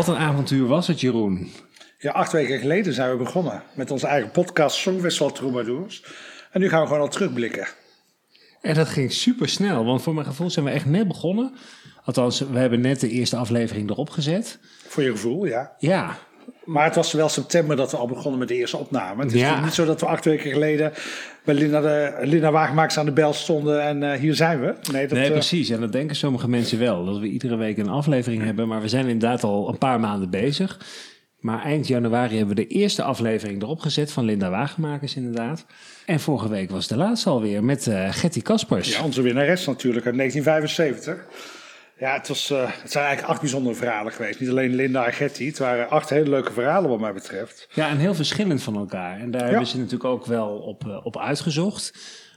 Wat een avontuur was het, Jeroen. Ja, acht weken geleden zijn we begonnen met onze eigen podcast Songwissel Troubadours. En nu gaan we gewoon al terugblikken. En dat ging super snel, want voor mijn gevoel zijn we echt net begonnen. Althans, we hebben net de eerste aflevering erop gezet. Voor je gevoel, ja. Ja, Maar het was wel september dat we al begonnen met de eerste opname. Het is Ja. niet zo dat we acht weken geleden bij Linda, de, Linda Wagenmakers aan de bel stonden en eh, hier zijn we. Nee, dat, nee, eh, precies. En dat denken sommige mensen wel. Dat we iedere week een aflevering hebben. Maar we zijn inderdaad al een paar maanden bezig. Maar eind januari hebben we de eerste aflevering erop gezet van Linda Wagenmakers inderdaad. En vorige week was de laatste alweer met eh Getty Kaspers. ja, onze winnares natuurlijk uit 1975. Ja, het, was, eh, het zijn eigenlijk acht bijzondere verhalen geweest. Niet alleen Linda en Getty. Het waren acht hele leuke verhalen wat mij betreft. Ja, en heel verschillend van elkaar. En daar hebben ze natuurlijk ook wel op, eh, op uitgezocht.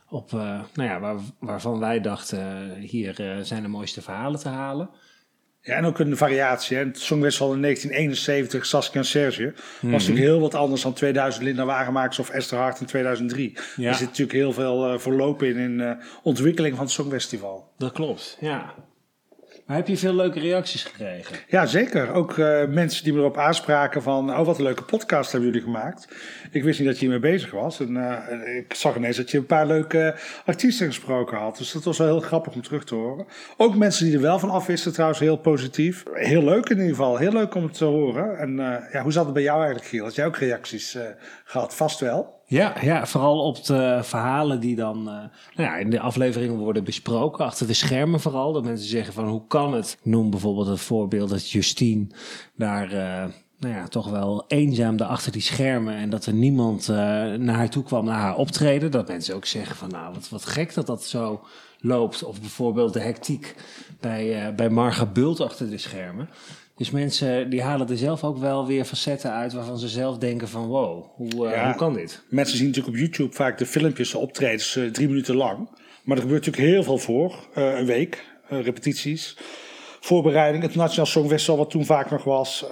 Op, eh, nou ja, waar, waarvan wij dachten, hier zijn de mooiste verhalen te halen. Ja, en ook een variatie. Hè. Het Songwissel in 1971, Saskia en Serge. was Mhm. natuurlijk heel wat anders dan 2000 Linda Wagenmakers of Esther Hart in 2003. Ja. Er zit natuurlijk heel veel verloop in, in ontwikkeling van het Songfestival. Dat klopt, ja. Maar heb je veel leuke reacties gekregen? Ja, zeker. Ook eh, mensen die me erop aanspraken van... oh, wat een leuke podcast hebben jullie gemaakt. Ik wist niet dat je hiermee bezig was. En eh, ik zag ineens dat je een paar leuke artiesten gesproken had. Dus dat was wel heel grappig om terug te horen. Ook mensen die er wel van afwisten trouwens, heel positief. Heel leuk in ieder geval. Heel leuk om het te horen. En eh, ja, hoe zat het bij jou eigenlijk, Giel? Had jij ook reacties eh, gehad? Vast wel. Ja, ja, vooral op de verhalen die dan eh, nou ja, in de afleveringen worden besproken. Achter de schermen vooral. Dat mensen zeggen van hoe kan het? Noem bijvoorbeeld het voorbeeld dat Justine daar... eh, nou ja, toch wel eenzaam achter die schermen. En dat er niemand eh, naar haar toe kwam, naar haar optreden. Dat mensen ook zeggen van nou, wat, wat gek dat dat zo loopt. Of bijvoorbeeld de hectiek bij, bij Marga Bult achter de schermen. Dus mensen die halen er zelf ook wel weer facetten uit waarvan ze zelf denken van wow, hoe, eh, Ja. hoe kan dit? Mensen zien natuurlijk op YouTube vaak de filmpjes, de optredens, eh, drie minuten lang. Maar er gebeurt natuurlijk heel veel voor. Eh, een week, repetities, voorbereiding, het Nationaal Songfestival wat toen vaak nog was.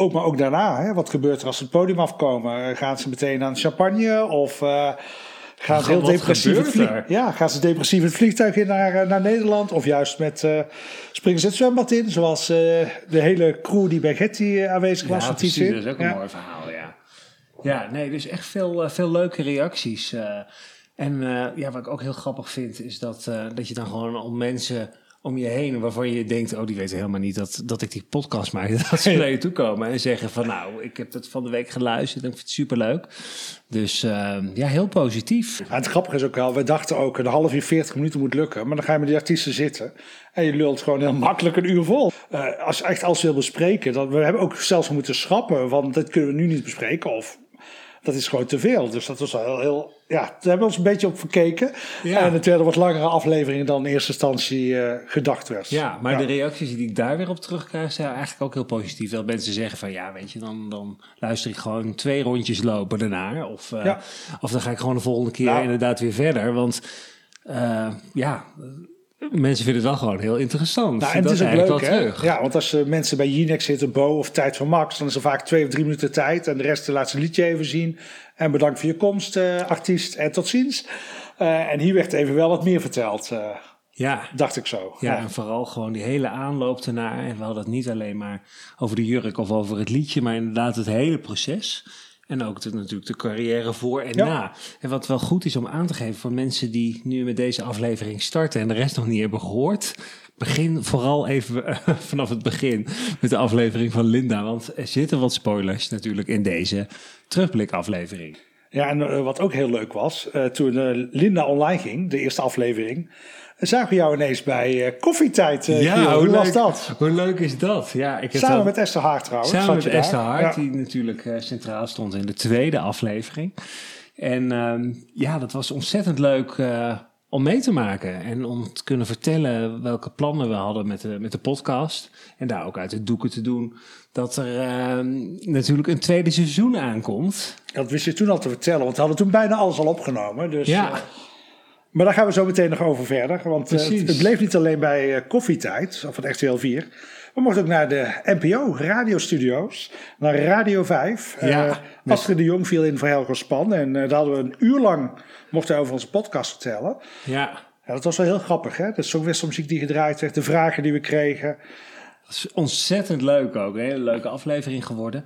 Ook, maar ook daarna, hè? wat gebeurt er als ze het podium afkomen? Gaan ze meteen aan champagne of... Gaan ze Wat heel depressief het, gebeurt vlieg- ja, gaan ze depressief het vliegtuig in naar, eh, naar Nederland? Of juist met eh, springen ze het zwembad in? Zoals eh, de hele crew die bij Getty aanwezig was. Ja, precies. Dat is ook Ja. een mooi verhaal, ja. Ja, nee, dus echt veel, veel leuke reacties. en ja, wat ik ook heel grappig vind, is dat, dat je dan gewoon om mensen om je heen, waarvan je denkt, oh, die weten helemaal niet dat, dat ik die podcast maak, dat ze naar je toe komen en zeggen van, nou, ik heb dat van de week geluisterd en ik vind het superleuk. Dus eh, ja, heel positief. Ja, het grappige is ook wel, we dachten ook een half uur, 40 minuten moet lukken. Maar dan ga je met die artiesten zitten en je lult gewoon heel makkelijk een uur vol. Eh, als je echt alles wil bespreken, dan, we hebben ook zelfs moeten schrappen, want dat kunnen we nu niet bespreken. Of dat is gewoon te veel. Dus dat was wel heel, heel ja, daar hebben we ons een beetje op verkeken. Ja. En het werden wat langere afleveringen dan in eerste instantie eh, gedacht werd. Ja, maar Ja. de reacties die ik daar weer op terugkrijg zijn eigenlijk ook heel positief. Dat mensen zeggen van ja, weet je, dan, dan luister ik gewoon twee rondjes lopen daarna. Of, eh, Ja. of dan ga ik gewoon de volgende keer Nou. inderdaad weer verder. Want eh, ja, mensen vinden het wel gewoon heel interessant. Nou, en dat het is ook leuk, hè? terug. Ja, want als mensen bij Jinex zitten, Bo of Tijd van Max, dan is er vaak twee of drie minuten tijd. En de rest laat ze een liedje even zien. En bedankt voor je komst, eh, artiest, en tot ziens. Eh, en hier werd even wel wat meer verteld, eh, ja. dacht ik zo. Ja, en vooral gewoon die hele aanloop ernaar. En we hadden het niet alleen maar over de jurk of over het liedje, maar inderdaad het hele proces. En ook de, natuurlijk de carrière voor en Ja. na. En wat wel goed is om aan te geven voor mensen die nu met deze aflevering starten en de rest nog niet hebben gehoord. Begin vooral even eh, vanaf het begin met de aflevering van Linda. Want er zitten wat spoilers natuurlijk in deze terugblikaflevering. Ja, en eh, wat ook heel leuk was, eh, toen Linda online ging, de eerste aflevering, zagen we jou ineens bij koffietijd. Giel. hoe was leuk, dat? Hoe leuk is dat? Ja, ik Samen dat- met Esther Haart trouwens. Samen met. Esther Hart, Ja. die natuurlijk centraal stond in de tweede aflevering. En ehm, ja, dat was ontzettend leuk om mee te maken. En om te kunnen vertellen welke plannen we hadden met de, met de podcast. En daar ook uit de doeken te doen dat er ehm, natuurlijk een tweede seizoen aankomt. Dat wist je toen al te vertellen, want we hadden toen bijna alles al opgenomen. Dus, Ja. eh, maar daar gaan we zo meteen nog over verder. Want eh, het, het bleef niet alleen bij eh, koffietijd, of RTL 4. We mochten ook naar de NPO, radiostudio's, naar Radio 5. Ja, Eh, Astrid de Jong viel in voor Helgo Span. En eh, daar hadden we een uur lang, mochten over onze podcast vertellen. Ja, Ja, dat was wel heel grappig, hè? De songwisselmuziek die gedraaid werd, de vragen die we kregen. Dat is ontzettend leuk ook. Een hele leuke aflevering geworden.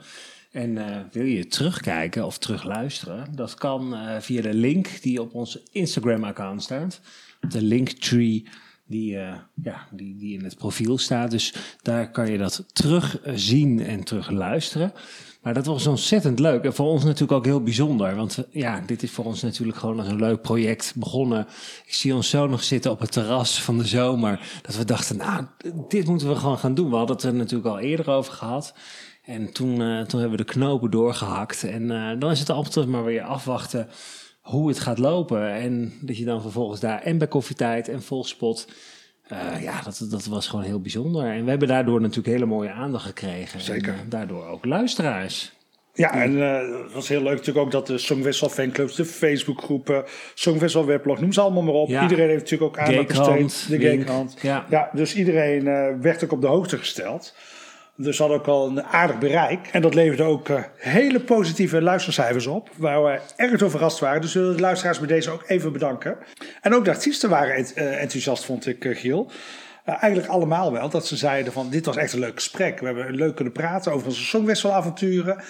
En uh, wil je terugkijken of terugluisteren? Dat kan uh, via de link die op ons Instagram-account staat. De linktree die, uh, ja, die, die in het profiel staat. Dus daar kan je dat terugzien en terugluisteren. Maar dat was ontzettend leuk. En voor ons natuurlijk ook heel bijzonder. Want ja, dit is voor ons natuurlijk gewoon als een leuk project begonnen. Ik zie ons zo nog zitten op het terras van de zomer. Dat we dachten, nou, dit moeten we gewoon gaan doen. We hadden het er natuurlijk al eerder over gehad. En toen, uh, toen hebben we de knopen doorgehakt. En dan is het altijd maar weer afwachten hoe het gaat lopen. En dat je dan vervolgens daar en bij koffietijd en volspot... Uh, ja, dat, dat was gewoon heel bijzonder. En we hebben daardoor natuurlijk hele mooie aandacht gekregen. Zeker. En, daardoor ook luisteraars. Ja, en uh, het was heel leuk natuurlijk ook dat de Songwissel fanclubs, de Facebookgroepen, Songwissel weblog, noem ze allemaal maar op. Ja. Iedereen heeft natuurlijk ook aandacht besteed. De. Gaykrant. Ja. ja, dus iedereen werd ook op de hoogte gesteld. Dus hadden ook al een aardig bereik. En dat leverde ook uh, hele positieve luistercijfers op. Waar we erg door verrast waren. Dus we willen de luisteraars bij deze ook even bedanken. En ook de artiesten waren ent enthousiast, vond ik, Giel. Uh, eigenlijk allemaal wel. Dat ze zeiden van dit was echt een leuk gesprek. We hebben leuk kunnen praten over onze songwisselavonturen.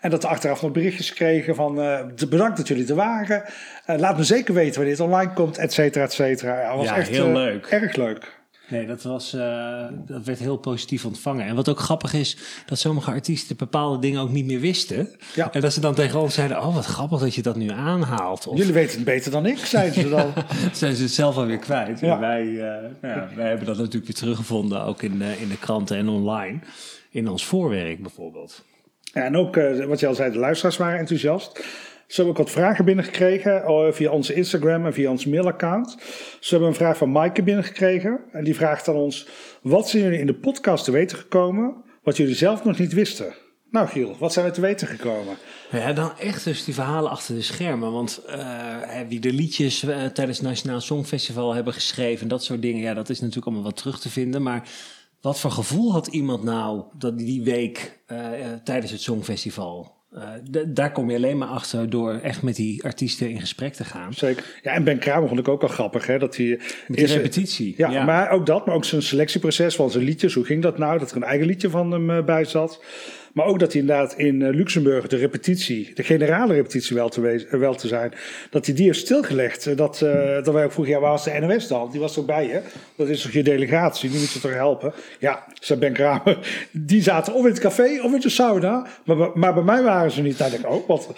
En dat we achteraf nog berichtjes kregen van uh, bedankt dat jullie er waren. Uh, laat me zeker weten wanneer dit online komt, et cetera, et cetera. Ja, was Ja, echt heel leuk. erg leuk. Nee, dat, was, uh, dat werd heel positief ontvangen. En wat ook grappig is, dat sommige artiesten bepaalde dingen ook niet meer wisten. Ja. En dat ze dan tegen ons zeiden, oh wat grappig dat je dat nu aanhaalt. Of Jullie weten het beter dan ik, zeiden ze dan. zijn ze het zelf alweer kwijt. Ja. En wij, uh, ja, wij hebben dat natuurlijk weer teruggevonden, ook in de, in de kranten en online. In ons voorwerk bijvoorbeeld. Ja, en ook, wat je al zei, de luisteraars waren enthousiast. Ze hebben ook wat vragen binnengekregen uh, via onze Instagram en via ons mailaccount. Ze hebben een vraag van Maaike binnengekregen. En die vraagt aan ons: Wat zijn jullie in de podcast te weten gekomen wat jullie zelf nog niet wisten? Nou, Giel, wat zijn we te weten gekomen? Ja, dan echt dus die verhalen achter de schermen. Want uh, wie de liedjes uh, tijdens het Nationaal Songfestival hebben geschreven, dat soort dingen, ja, dat is natuurlijk allemaal wat terug te vinden. Maar wat voor gevoel had iemand nou dat die week tijdens het Songfestival? Uh, daar kom je alleen maar achter door echt met die artiesten in gesprek te gaan. Zeker. Ja, en Ben Kramer vond ik ook al grappig, hè? Dat hij. Met die repetitie. Ja, ja, maar ook dat, maar ook zijn selectieproces van zijn liedjes. Hoe ging dat nou? Dat er een eigen liedje van hem uh, bij zat. Maar ook dat hij inderdaad in uh, Luxemburg de repetitie, de generale repetitie wel te, wezen, wel te zijn, dat hij die heeft stilgelegd. Dat, uh, dat wij ook vroegen, ja, waar was de NOS dan? Die was er bij je. Dat is toch je delegatie, die moet je toch helpen? Ja, zei Ben Kramer, die zaten of in het café of in de sauna. Maar, maar bij mij waren ze niet. Denk ik ook, wat,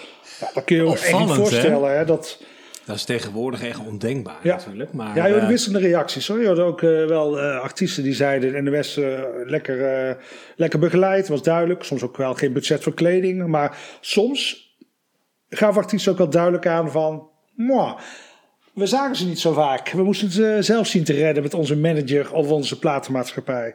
ja, dat kun je ook echt niet voorstellen. Hè? Hè, dat, dat is tegenwoordig echt ondenkbaar ja. natuurlijk. Maar, ja, je hoorde wisselende reacties. Hoor. Je hoorde ook uh, wel uh, artiesten die zeiden... de NOS uh, lekker, uh, lekker begeleid, was duidelijk. Soms ook wel geen budget voor kleding. Maar soms gaf artiesten ook wel duidelijk aan van... Mwah, we zagen ze niet zo vaak. We moesten ze zelf zien te redden met onze manager of onze platenmaatschappij.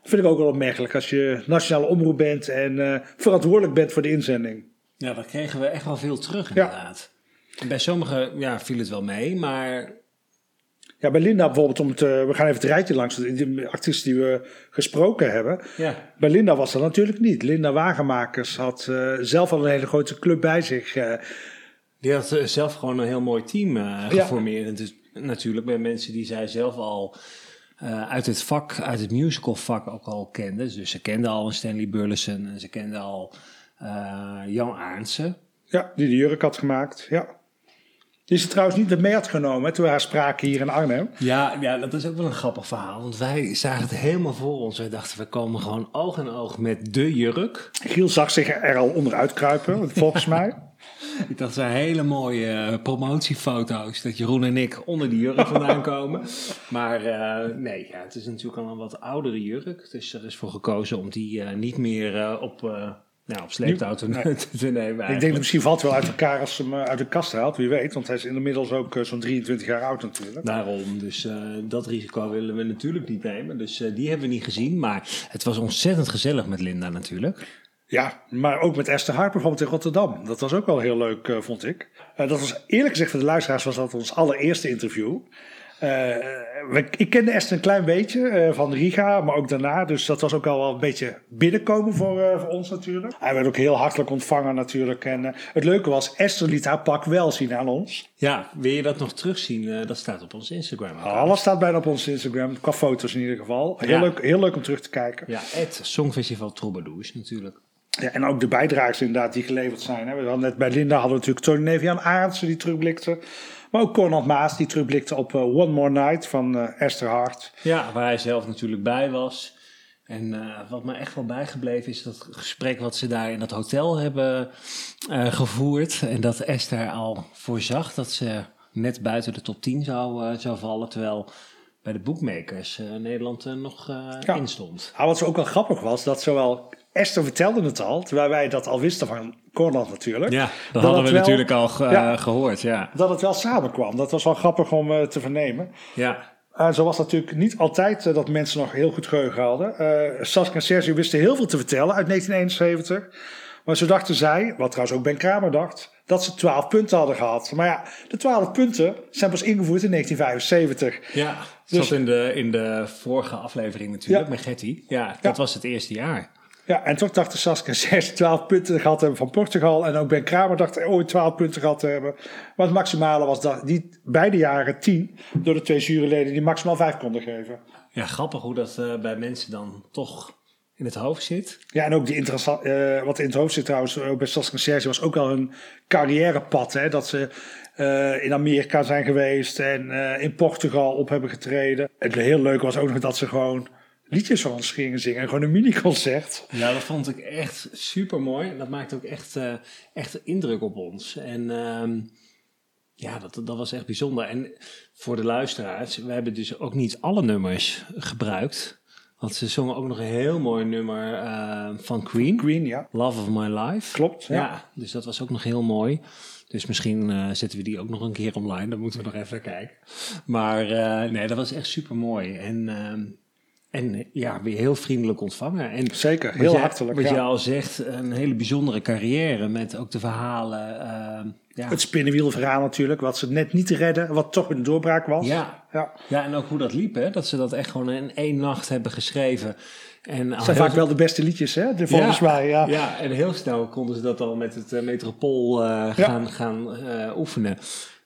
Dat vind ik ook wel opmerkelijk als je nationale omroep bent... en verantwoordelijk bent voor de inzending. Ja, daar kregen we echt wel veel terug inderdaad. Ja. Bij sommigen ja, viel het wel mee, maar. Ja, bij Linda bijvoorbeeld, om te, we gaan even het rijtje langs, de artiesten die we gesproken hebben. Ja. Bij Linda was dat natuurlijk niet. Linda Wagenmakers had uh, zelf al een hele grote club bij zich. Uh. Die had uh, zelf gewoon een heel mooi team geformeerd. Ja. Dus natuurlijk bij mensen die zij zelf al uit het vak, uit het musicalvak ook al kende. Dus ze kenden al een Stanley Burleson en ze kenden al Jan Aarnsen. Ja, die de jurk had gemaakt, ja. Die ze trouwens niet mee had genomen toen we haar spraken hier in Arnhem. Ja, ja, dat is ook wel een grappig verhaal. Want wij zagen het helemaal voor ons. Wij dachten, we komen gewoon oog in oog met de jurk. Giel zag zich er al onderuit kruipen, volgens mij. Ik dacht, zijn hele mooie promotiefoto's. Dat Jeroen en ik onder die jurk vandaan komen. Maar uh, nee, ja, het is natuurlijk al een wat oudere jurk. Dus er is voor gekozen om die uh, niet meer uh, op... Nou, op sleeptouw te, nee. te nemen. Ik denk dat misschien valt wel uit elkaar als ze hem uit de kast haalt, wie weet. Want hij is inmiddels ook uh, zo'n 23 jaar oud natuurlijk. Daarom, dus uh, dat risico willen we natuurlijk niet nemen. Dus uh, die hebben we niet gezien. Maar het was ontzettend gezellig met Linda natuurlijk. Ja, maar ook met Esther Hart bijvoorbeeld in Rotterdam. Dat was ook wel heel leuk, vond ik. dat was eerlijk gezegd voor de luisteraars was dat ons allereerste interview. We, ik kende Esther een klein beetje van Riga, maar ook daarna. Dus dat was ook al wel een beetje binnenkomen voor, voor ons natuurlijk. Hij werd ook heel hartelijk ontvangen natuurlijk. En het leuke was, Esther liet haar pak wel zien aan ons. Ja, wil je dat nog terugzien? dat staat op ons Instagram. Alles staat bijna op ons Instagram, qua foto's in ieder geval. Heel, leuk, heel leuk om terug te kijken. Ja, het Songfestival Troubadours natuurlijk. Ja, en ook de bijdragers inderdaad die geleverd zijn. Hè. We hadden net bij Linda hadden we natuurlijk Tony Nevian Aartsen die terugblikte. Maar ook Conrad Maas die terugblikte op uh, One More Night van uh, Esther Hart. Ja, waar hij zelf natuurlijk bij was. En uh, wat me echt wel bijgebleven is dat gesprek wat ze daar in dat hotel hebben gevoerd. En dat Esther al voorzag dat ze net buiten de top 10 zou, zou vallen. Terwijl bij de bookmakers Nederland nog ja. in stond. Ja, wat zo ook wel grappig was, dat zowel Esther vertelde het al, terwijl wij dat al wisten van Corland natuurlijk. Ja, dat, hadden we natuurlijk al gehoord, ja. Dat het wel samenkwam. Dat was wel grappig om uh, te vernemen. Ja. Uh, zo was natuurlijk niet altijd uh, dat mensen nog heel goed geheugen hadden. Uh, Saskia en Sergio wisten heel veel te vertellen uit 1971. Maar zo dachten zij, wat trouwens ook Ben Kramer dacht, dat ze 12 punten hadden gehad. Maar ja, de 12 punten zijn pas ingevoerd in 1975. Ja, dat dus, zat in de, in de vorige aflevering natuurlijk ja. met Getty. Ja, dat was het eerste jaar. Ja, en toch dachten Saskia 6, 12 punten gehad hebben van Portugal. En ook Ben Kramer dacht ooit 12 punten gehad te hebben. Maar het maximale was dat die beide jaren 10 door de twee juryleden die maximaal 5 konden geven. Ja, grappig hoe dat uh, bij mensen dan toch in het hoofd zit. Ja, en ook die interessant, uh, wat in het hoofd zit trouwens, ook bij Saskia Serge was ook al een carrièrepad. Hè, dat ze uh, in Amerika zijn geweest en in Portugal op hebben getreden. Het heel leuk was ook nog dat ze gewoon liedjes van ons gingen zingen. Gewoon een mini-concert. Ja, dat vond ik echt super mooi. Dat maakte ook echt, uh, echt indruk op ons. En uh, ja, dat, dat was echt bijzonder. En voor de luisteraars, we hebben dus ook niet alle nummers gebruikt. Want ze zongen ook nog een heel mooi nummer uh, van Queen. Queen, ja. Love of My Life. Klopt, ja. ja dus dat was ook nog heel mooi. Dus misschien uh, zetten we die ook nog een keer online. Dan moeten we nog even kijken. Maar nee, dat was echt super mooi. En ehm, en ja, weer heel vriendelijk ontvangen. En Zeker, heel hartelijk. Wat je al zegt, een hele bijzondere carrière met ook de verhalen. Uh, ja. Het spinnenwielverhaal natuurlijk, wat ze net niet redden, wat toch een doorbraak was. Ja, ja. ja en ook hoe dat liep, hè? dat ze dat echt gewoon in één nacht hebben geschreven. En het zijn vaak wel de beste liedjes, hè? De, volgens ja, mij. Ja. ja, en heel snel konden ze dat al met het uh, Metropool uh, gaan, gaan oefenen.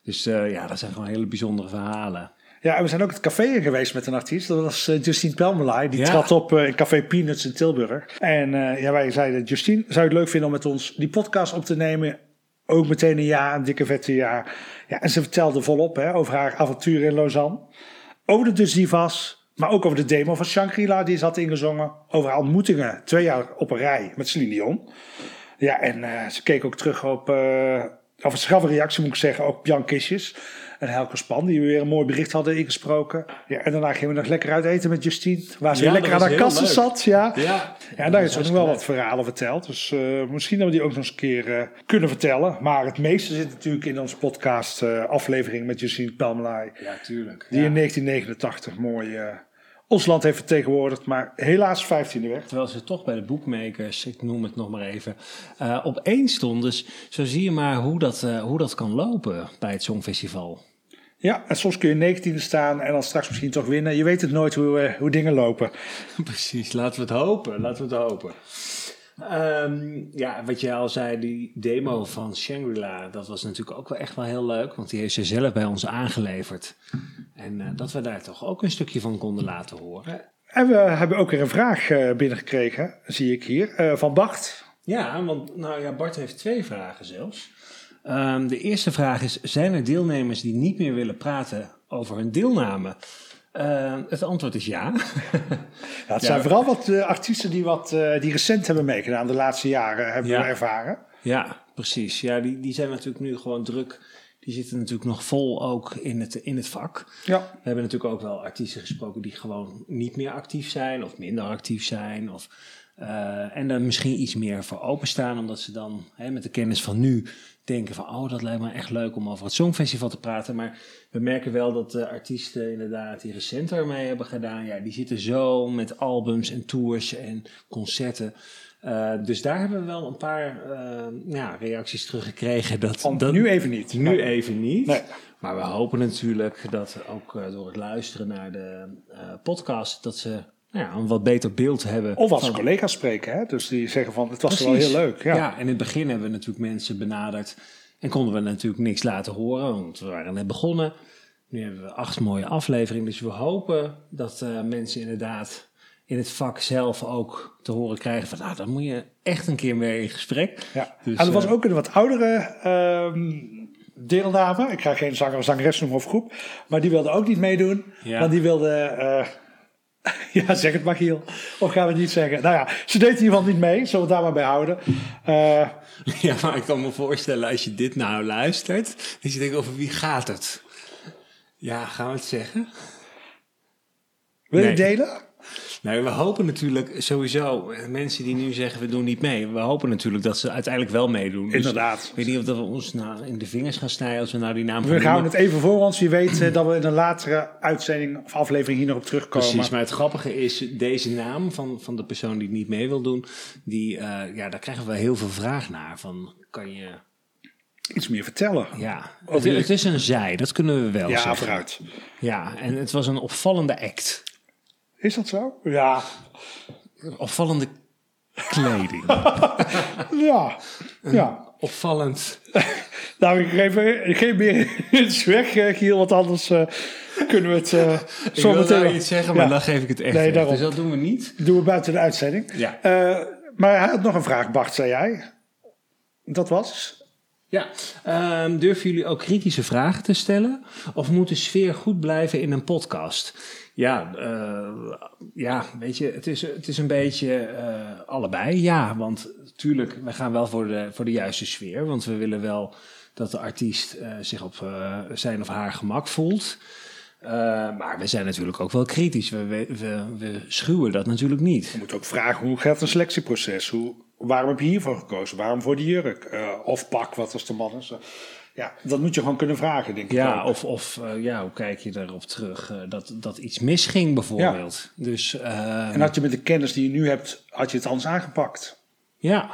Dus ja, dat zijn gewoon hele bijzondere verhalen. Ja, en we zijn ook het café geweest met een artiest. Dat was uh, Justine Pelmelay. Die trad op uh, in Café Peanuts in Tilburg. En uh, ja, wij zeiden, Justine, zou je het leuk vinden om met ons die podcast op te nemen? Ook meteen een jaar, een dikke vette jaar. Ja, en ze vertelde volop hè, over haar avonturen in Lausanne. Over de Dus Divas, maar ook over de demo van Shangri-La die ze had ingezongen. Over haar ontmoetingen, twee jaar op een rij met Celine Dion. Ja, en ze keek ook terug op... of een schaffe reactie moet ik zeggen, ook Jan Kistjes en Helke Span, die we weer een mooi bericht hadden ingesproken. Ja, en daarna gingen we nog lekker uit eten met Justine, waar ze lekker aan haar kassen zat. Ja, ja, ja daar is ook nog wel wat verhalen verteld. Dus uh, misschien dat we die ook nog eens een keer uh, kunnen vertellen. Maar het meeste zit natuurlijk in onze podcast uh, aflevering met Justine Pelmelay. Ja, tuurlijk. Die in 1989 mooi ons land heeft vertegenwoordigd, maar helaas 15e weg. Terwijl ze toch bij de boekmakers, ik noem het nog maar even, uh, op één stond. Dus zo zie je maar hoe dat, uh, hoe dat kan lopen bij het Songfestival. Ja, en soms kun je 19 staan en dan straks misschien toch winnen. Je weet het nooit hoe, uh, hoe dingen lopen. Precies, laten we het hopen. Laten we het hopen. Um, ja, wat je al zei, die demo van Shangri-La, dat was natuurlijk ook wel echt wel heel leuk. Want die heeft ze zelf bij ons aangeleverd. En uh, dat we daar toch ook een stukje van konden laten horen. En we hebben ook weer een vraag uh, binnengekregen, zie ik hier, van Bart. Ja, want nou ja, Bart heeft twee vragen zelfs. Um, de eerste vraag is: zijn er deelnemers die niet meer willen praten over hun deelname? Uh, het antwoord is ja. ja het zijn vooral wat uh, artiesten die, wat, uh, die recent hebben meegedaan, de laatste jaren hebben we ervaren. Ja, precies. Ja, die, die zijn natuurlijk nu gewoon druk. Die zitten natuurlijk nog vol ook in het, in het vak. Ja. We hebben natuurlijk ook wel artiesten gesproken die gewoon niet meer actief zijn of minder actief zijn. Of, en er misschien iets meer voor openstaan, omdat ze dan hè, met de kennis van nu denken van, oh, dat lijkt me echt leuk om over het Songfestival te praten. Maar we merken wel dat de artiesten inderdaad die recent ermee hebben gedaan, ja, die zitten zo met albums en tours en concerten. Uh, dus daar hebben we wel een paar uh, ja, reacties teruggekregen. Dat, nu even niet. Nu even niet. Nee. Maar we hopen natuurlijk dat ook eh, door het luisteren naar de eh, podcast, dat ze nou ja, een wat beter beeld hebben. Of als van- collega's spreken, hè? dus die zeggen van het was wel heel leuk. Ja. Ja. en in het begin hebben we natuurlijk mensen benaderd en konden we natuurlijk niks laten horen, want we waren net begonnen. Nu hebben we acht mooie afleveringen, dus we hopen dat eh, mensen inderdaad in het vak zelf ook te horen krijgen van, nou, dan moet je echt een keer mee in gesprek. Ja. Dus, en er was eh, ook een wat oudere ehm, deelname. Ik ga geen zanger of zangeres noemen of groep. Maar die wilde ook niet meedoen. Ja. Want die wilde... eh, ja, zeg het maar Giel. Of gaan we het niet zeggen? Nou ja, ze deed in ieder geval niet mee. Zullen we het daar maar bij houden. Eh, Ja, maar ik kan me voorstellen als je dit nou luistert, dat je denkt over wie gaat het? Ja, gaan we het zeggen? wil je Nee. delen? Nou, we hopen natuurlijk sowieso, eh, mensen die nu zeggen we doen niet mee, we hopen natuurlijk dat ze uiteindelijk wel meedoen. Dus Inderdaad. ik weet niet of dat we ons nou in de vingers gaan snijden als we nou die naam We gaan noemen. het even voor ons. Je weet eh, dat we in een latere uitzending of aflevering hier nog op terugkomen. Precies, maar het grappige is, deze naam van, van de persoon die niet mee wil doen, die, eh, ja, daar krijgen we heel veel vraag naar. Van, kan je, Iets meer vertellen. ja, het, het is een zij, dat kunnen we wel Ja, zeggen. vooruit. Ja, en het was een opvallende act. Is dat zo? Ja. Opvallende kleding. Ja. Ja. Opvallend. Nou, ik geef, ik geef meer iets weg, eh, Giel, want anders eh, kunnen we het uh, Ik zo wil meteen... nou iets zeggen, maar Ja, dan geef ik het echt Nee. Dus dat doen we niet. doen we buiten de uitzending. Ja. Eh, maar hij had nog een vraag, Bart, zei jij. Dat was? Ja, ehm, durven jullie ook kritische vragen te stellen? Of moet de sfeer goed blijven in een podcast? Ja, eh, ja weet je, het is, het is een beetje eh, allebei. Ja, want natuurlijk, we gaan wel voor de, voor de juiste sfeer. Want we willen wel dat de artiest eh, zich op zijn of haar gemak voelt. Maar we zijn natuurlijk ook wel kritisch. We, we, we, we schuwen dat natuurlijk niet. Je moet ook vragen, hoe gaat een selectieproces? Hoe, waarom heb je hiervoor gekozen? Waarom voor die jurk? Of pak, wat als de man? Ja, dat moet je gewoon kunnen vragen, denk ik. Ja, ook. of, of eh, ja, hoe kijk je daarop terug? eh, dat, dat iets misging bijvoorbeeld. Dus eh, En had je met de kennis die je nu hebt, had je het anders aangepakt? ja.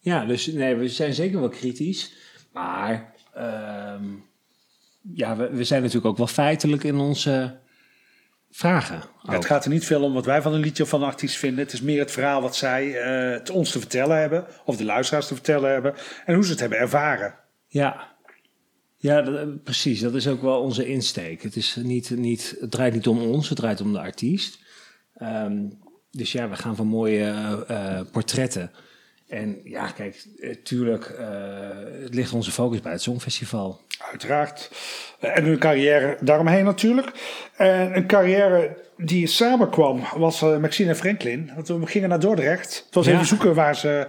Ja, dus nee, we zijn zeker wel kritisch. Maar ehm, ja, we, we zijn natuurlijk ook wel feitelijk in onze vragen. Ja, het gaat er niet veel om wat wij van een liedje of van een artiest vinden. Het is meer het verhaal wat zij eh, het ons te vertellen hebben. Of de luisteraars te vertellen hebben. En hoe ze het hebben ervaren. Ja, ja dat- precies. Dat is ook wel onze insteek. Het, is niet, niet, het draait niet om ons, het draait om de artiest. Ehm, dus ja, we gaan van mooie eh, eh, portretten. En ja, kijk, eh, tuurlijk, het ligt onze focus bij het Songfestival. Uiteraard. En hun carrière daaromheen natuurlijk. En een carrière die samenkwam was Maxine Franklin. Want we gingen naar Dordrecht. Het was Ja. even zoeken waar ze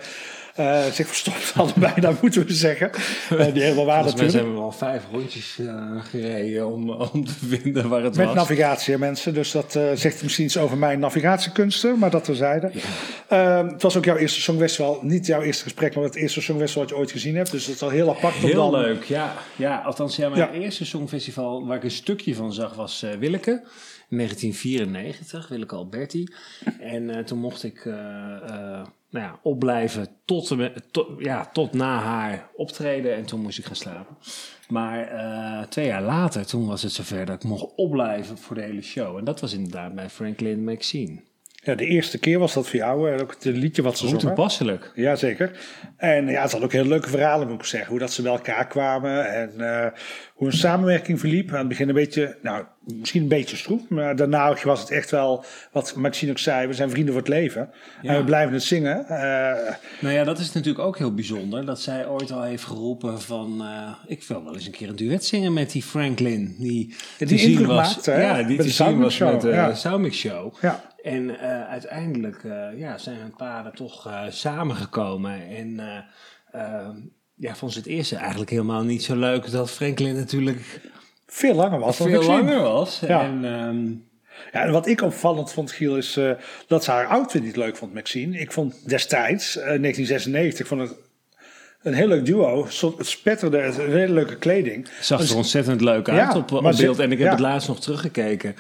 eh, zich verstopt hadden bijna, moeten we zeggen. Eh, die helemaal waar natuurlijk. zijn we al vijf rondjes eh, gereden om, om te vinden waar het Met was. navigatie, hè, mensen. Dus dat zegt misschien iets over mijn navigatiekunsten, maar dat terzijde. Ehm, het was ook jouw eerste Songfestival. Niet jouw eerste gesprek, maar het eerste Songfestival wat je ooit gezien hebt. Dus dat is al heel apart. Heel dan- leuk, ja. ja althans, ja, mijn Ja. eerste songfestival waar ik een stukje van zag was Willeke. In 1994, Willeke Alberti. En toen mocht ik nou ja, opblijven tot, ja, tot na haar optreden. En toen moest ik gaan slapen. Maar eh, twee jaar later, toen was het zover dat ik mocht opblijven voor de hele show. En dat was inderdaad bij Franklin Maxine. Ja, de eerste keer was dat voor jou. Ook het liedje wat ze Hoe zongen. toepasselijk. Jazeker. En ja, het had ook heel leuke verhalen, moet ik zeggen. Hoe dat ze bij elkaar kwamen en eh, hoe een samenwerking verliep. Aan het begin een beetje, nou, misschien een beetje stroef. Maar daarna was het echt wel, wat Maxine ook zei, we zijn vrienden voor het leven. Ja. En we blijven het zingen. Eh, Nou ja, dat is natuurlijk ook heel bijzonder. Dat zij ooit al heeft geroepen van... eh, ik wil wel eens een keer een duet zingen met die Franklin. Die, die te zien indruk was, maakte, hè? Ja, die Met te zien was met de ja. Soundmix Show. ja. En eh, uiteindelijk eh, ja, zijn hun paden toch eh, samengekomen. En ja, vond ze het eerste eigenlijk helemaal niet zo leuk... dat Franklin natuurlijk Veel langer was veel langer was. Ja. En, ehm, Ja, en wat ik opvallend vond, Giel, is dat ze haar outfit niet leuk vond, Maxine. Ik vond destijds, eh, 1996, vond het een heel leuk duo. Het spetterde, het- een hele leuke kleding. zag Dus- er ontzettend leuk uit Ja, op, op ze- beeld. En ik heb ja. het laatst nog teruggekeken.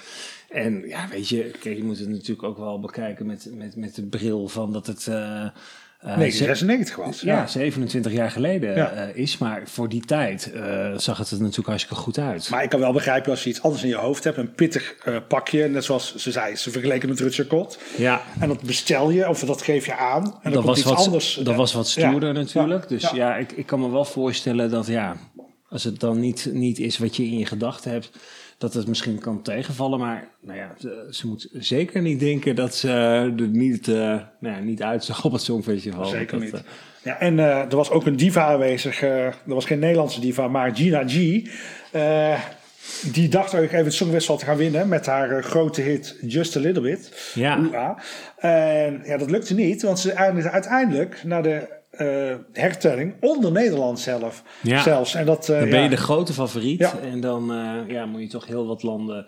En ja, weet je, kijk, je moet het natuurlijk ook wel bekijken met, met, met de bril van dat het... 1996 was. ja, 27 jaar geleden Ja. eh, is. Maar voor die tijd zag het er natuurlijk hartstikke goed uit. Maar ik kan wel begrijpen als je iets anders in je hoofd hebt. Een pittig pakje. Net zoals ze zei, ze vergeleken met Rutger Kot. ja, En dat bestel je of dat geef je aan. En dan dat was, iets wat, anders. dat was wat stoerder ja. natuurlijk. Dus Ja. ja, ik, ik kan me wel voorstellen dat ja, als het dan niet, niet is wat je in je gedachten hebt, dat het misschien kan tegenvallen. Maar nou ja, ze, ze moet zeker niet denken dat ze er niet, eh nou ja, niet uitzag op het Songfestival. Zeker Dat, niet. eh, Ja, en eh, er was ook een diva aanwezig. er was geen Nederlandse diva, maar Gina G. Die dacht ook even het Songfestival te gaan winnen met haar grote hit Just a Little Bit. Ja. En ja, dat lukte niet, want ze eindigde uiteindelijk naar de eh, hertelling onder Nederland zelf. Ja. zelfs. En dat, eh, dan ben je ja, de grote favoriet. Ja. En dan eh, ja, moet je toch heel wat landen.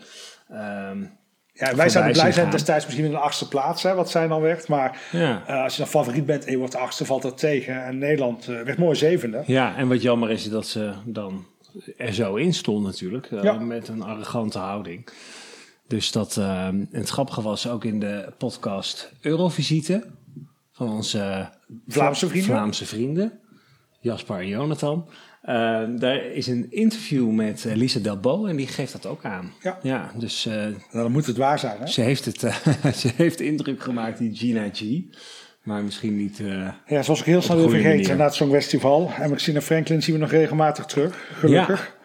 ehm, ja, wij zouden blij zijn destijds misschien in de achtste plaats, hè, wat zij dan werd. Maar als je dan favoriet bent en je wordt de achtste, valt dat tegen. En Nederland werd mooi zevende. Ja, en wat jammer is dat ze dan er zo in stond natuurlijk. Met een arrogante houding. Dus dat, eh, en het grappige was ook in de podcast Eurovisite van onze eh, Vlaamse vrienden. Vlaamse vrienden, Jasper en Jonathan. Eh, daar is een interview met eh, Lisa Delbo en die geeft dat ook aan. Ja. ja dus eh, Nou, dan moet het waar zijn, hè? ze, heeft het, ze heeft indruk gemaakt, die Gina G. Maar misschien niet... Ja, zoals ik heel snel goede vergeten na het Songfestival. En Christina Franklin zien we nog regelmatig terug, gelukkig.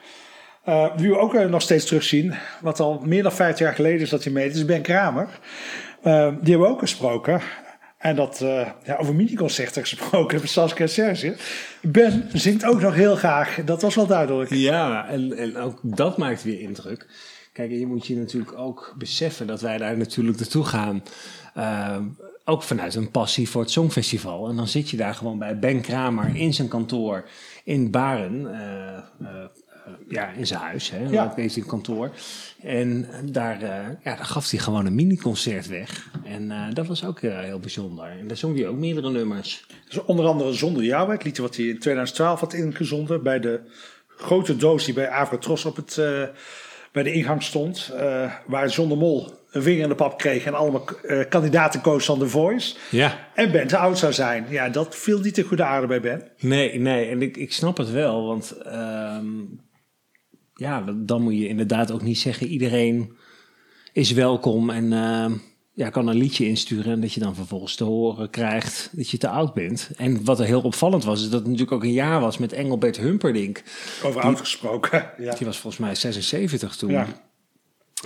Eh, wie we ook nog steeds terugzien, wat al meer dan 50 jaar geleden is dat hij meedeed, is Ben Kramer. Die hebben we ook gesproken. En dat, eh, ja, over miniconcerten gesproken Saskia Serge. Ben zingt ook nog heel graag, dat was wel duidelijk. Ja, en, en ook dat maakt weer indruk. Kijk, je moet je natuurlijk ook beseffen dat wij daar natuurlijk naartoe gaan. eh, ook vanuit een passie voor het Songfestival. En dan zit je daar gewoon bij Ben Kramer in zijn kantoor in Baren. eh, ja, in zijn huis, hè, Ja. deze kantoor. En daar, eh, ja, daar gaf hij gewoon een miniconcert weg. En eh, dat was ook eh, heel bijzonder. En daar zong hij ook meerdere nummers. Dus onder andere Zonder Jou, het liedje wat hij in 2012 had ingezonden bij de grote doos die bij Avrotros op het, bij de ingang stond. waar Zonder Mol een vinger in de pap kreeg en allemaal kandidaten koos van The Voice. Ja. En Ben te oud zou zijn. Ja, dat viel niet te goede aarde bij Ben. Nee, nee, en ik, ik snap het wel, want ehm, ja, dan- moet je inderdaad ook niet zeggen iedereen is welkom en ehm, ja, kan een liedje insturen en dat je dan vervolgens te horen krijgt dat je te oud bent. En wat er heel opvallend was, is dat het natuurlijk ook een jaar was met Engelbert Humperdinck. Over oud gesproken. Ja. Die was volgens mij 76 toen. Ja.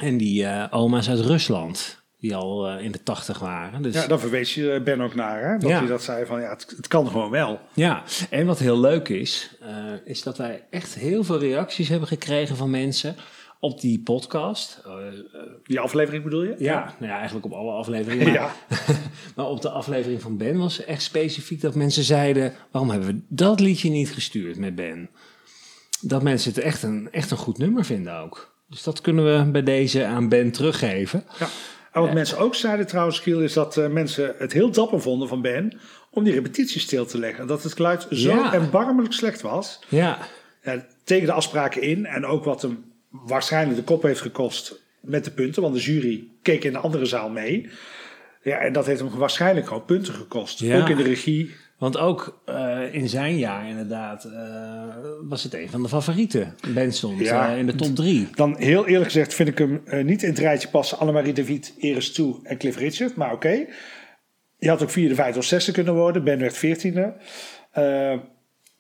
En die eh, oma's uit Rusland, die al eh, in de 80 waren. Dus ja, daar verwees je Ben ook naar. Hè? Dat Ja. hij dat zei van ja, het, het kan gewoon wel. Ja, en wat heel leuk is, eh, is dat wij echt heel veel reacties hebben gekregen van mensen op die podcast. Eh, eh, Die aflevering bedoel je? ja, nou ja, eigenlijk op alle afleveringen. Maar, Ja. maar op de aflevering van Ben was echt specifiek dat mensen zeiden: waarom hebben we dat liedje niet gestuurd met Ben? Dat mensen het echt een, echt een goed nummer vinden ook. Dus dat kunnen we bij deze aan Ben teruggeven. Ja. En wat mensen ook zeiden trouwens, Giel, is dat eh, mensen het heel dapper vonden van Ben om die repetitie stil te leggen. Dat het geluid zo Ja. erbarmelijk slecht was. Ja, Ja, tegen de afspraken in en ook wat hem waarschijnlijk de kop heeft gekost met de punten, want de jury keek in de andere zaal mee. Ja, en dat heeft hem waarschijnlijk gewoon punten gekost. Ja. Ook in de regie. Want ook eh, in zijn jaar inderdaad eh, was het een van de favorieten. Ben stond Ja. eh, in de top drie. Dan heel eerlijk gezegd vind ik hem niet in het rijtje passen. Annemarie David, Iris Toe en Cliff Richard. Maar oké. Je had ook vierde, vijfde of zesde kunnen worden. Ben werd veertiende.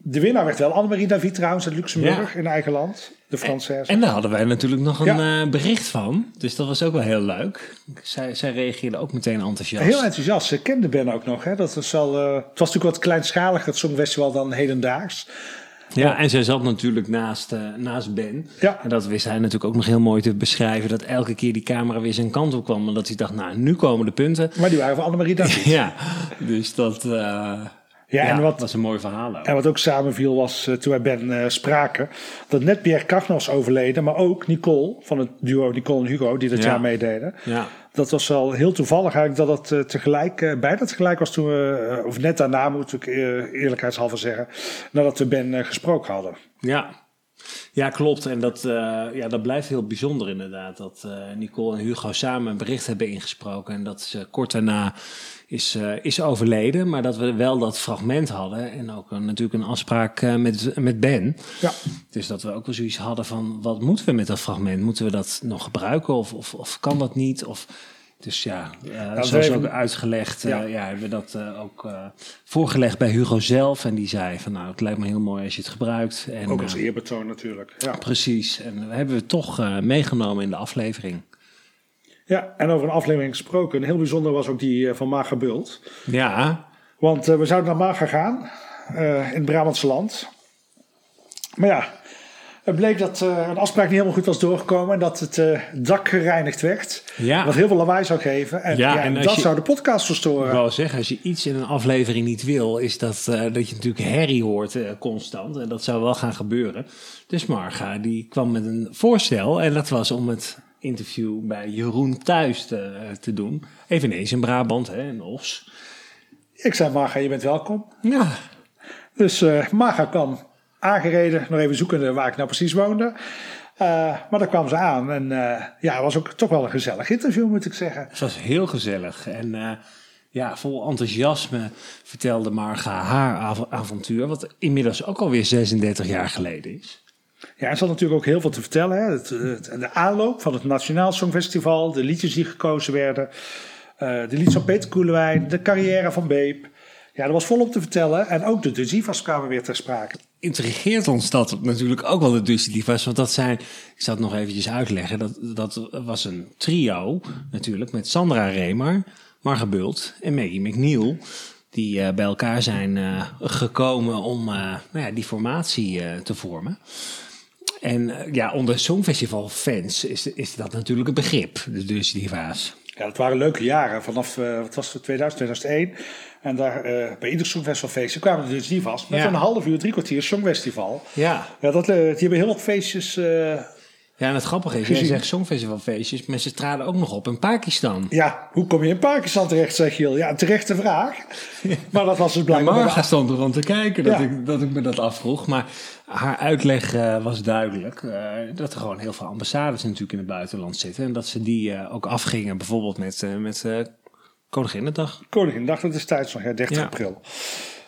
De winnaar werd wel Annemarie David trouwens uit Luxemburg in eigen land. De Française. En daar hadden wij natuurlijk nog een Ja. eh, bericht van. Dus dat was ook wel heel leuk. Zij, zij reageerde ook meteen enthousiast. Heel enthousiast. Ze kende Ben ook nog. Hè? Dat was al, eh, het was natuurlijk wat kleinschaliger, het Songfestival, dan hedendaags. Ja, en zij zat natuurlijk naast, eh, naast Ben. Ja. En dat wist hij natuurlijk ook nog heel mooi te beschrijven. Dat elke keer die camera weer zijn kant op kwam. En dat hij dacht, nou, nu komen de punten. Maar die waren van Annemarie David. Ja, dus dat ja, en wat- was een mooi verhaal ook. En wat ook samenviel was eh, toen wij Ben eh, spraken, dat net Pierre Cagna was overleden, maar ook Nicole van het duo Nicole en Hugo die dat Ja. jaar meededen. Ja. Dat was wel heel toevallig eigenlijk dat het eh, tegelijk, bijna tegelijk was toen we, of net daarna moet ik eerlijkheidshalve zeggen, nadat we Ben gesproken hadden. Ja. Ja, klopt. En dat, uh, ja, dat blijft heel bijzonder inderdaad. Dat uh, Nicole en Hugo samen een bericht hebben ingesproken. En dat ze kort daarna is, uh, is overleden. Maar dat we wel dat fragment hadden. En ook natuurlijk een afspraak met, met Ben. Ja. Dus dat we ook wel zoiets hadden van... wat moeten we met dat fragment? Moeten we dat nog gebruiken? Of, of, of kan dat niet? Of... Dus ja, uh, nou, ook uitgelegd, uh, ja. ja. hebben we dat uh, ook voorgelegd bij Hugo zelf. En die zei van nou, het lijkt me heel mooi als je het gebruikt. En, ook als eerbetoon natuurlijk. Ja. Precies, en dat hebben we toch meegenomen in de aflevering. Ja, en over een aflevering gesproken. Heel bijzonder was ook die van Maga Bult. Ja. Want we zouden naar Maga gaan, in het Brabantse land. Maar ja, het bleek dat uh, een afspraak niet helemaal goed was doorgekomen. En dat het uh, dak gereinigd werd. Ja. Wat heel veel lawaai zou geven. En, ja, ja, en dat je, zou de podcast verstoren. Ik wou zeggen, als je iets in een aflevering niet wil... is dat, uh, dat je natuurlijk herrie hoort constant. En dat zou wel gaan gebeuren. Dus Marga die kwam met een voorstel. En dat was om het interview bij Jeroen thuis te, te doen. Eveneens in Brabant, hè, in Os. Ik zei Marga, je bent welkom. Ja. Dus Marga kwam aangereden, nog even zoekende waar ik nou precies woonde. Uh, maar daar kwam ze aan en uh, ja, het was ook toch wel een gezellig interview, moet ik zeggen. Het was heel gezellig en uh, ja, vol enthousiasme vertelde Marga haar av avontuur, wat inmiddels ook alweer 36 jaar geleden is. Ja, en ze had natuurlijk ook heel veel te vertellen. Hè. Het, het, de aanloop van het Nationaal Songfestival, de liedjes die gekozen werden, de liedjes van Peter Koelewijn, de carrière van Beep. Ja, er was volop te vertellen. En ook de Duzivas kwamen weer ter sprake. Intrigeert ons dat natuurlijk ook wel de Duzivas. Want dat zijn, ik zal het nog eventjes uitleggen. Dat, dat was een trio natuurlijk met Sandra Remer, Marga Bult en Maggie McNeil. Die uh, bij elkaar zijn uh, gekomen om uh, nou ja, die formatie te vormen. En ja, onder Songfestival-fans is, is dat natuurlijk een begrip, de Duzivas. Ja, dat waren leuke jaren. Vanaf, wat was het, 2000, 2001 en daar, uh, bij ieder Songfestivalfeestje kwamen er dus die vast. Met ja. een half uur, drie kwartier Songfestival. Ja. ja dat, uh, die hebben heel wat feestjes... Uh, ja, en het grappige is, gezien. jij zegt Songfestivalfeestjes, maar ze traden ook nog op in Pakistan. Ja, hoe kom je in Pakistan terecht, zeg Gil? Ja, terechte vraag. Maar dat was dus blijkbaar... Ja, Marga stond ervan te kijken dat, ja. ik, dat ik me dat afvroeg. Maar haar uitleg uh, was duidelijk. Uh, dat er gewoon heel veel ambassades natuurlijk in het buitenland zitten. En dat ze die uh, ook afgingen, bijvoorbeeld met, met Koninginnedag. Koninginnedag, dat is nog, ja, 30 ja. april.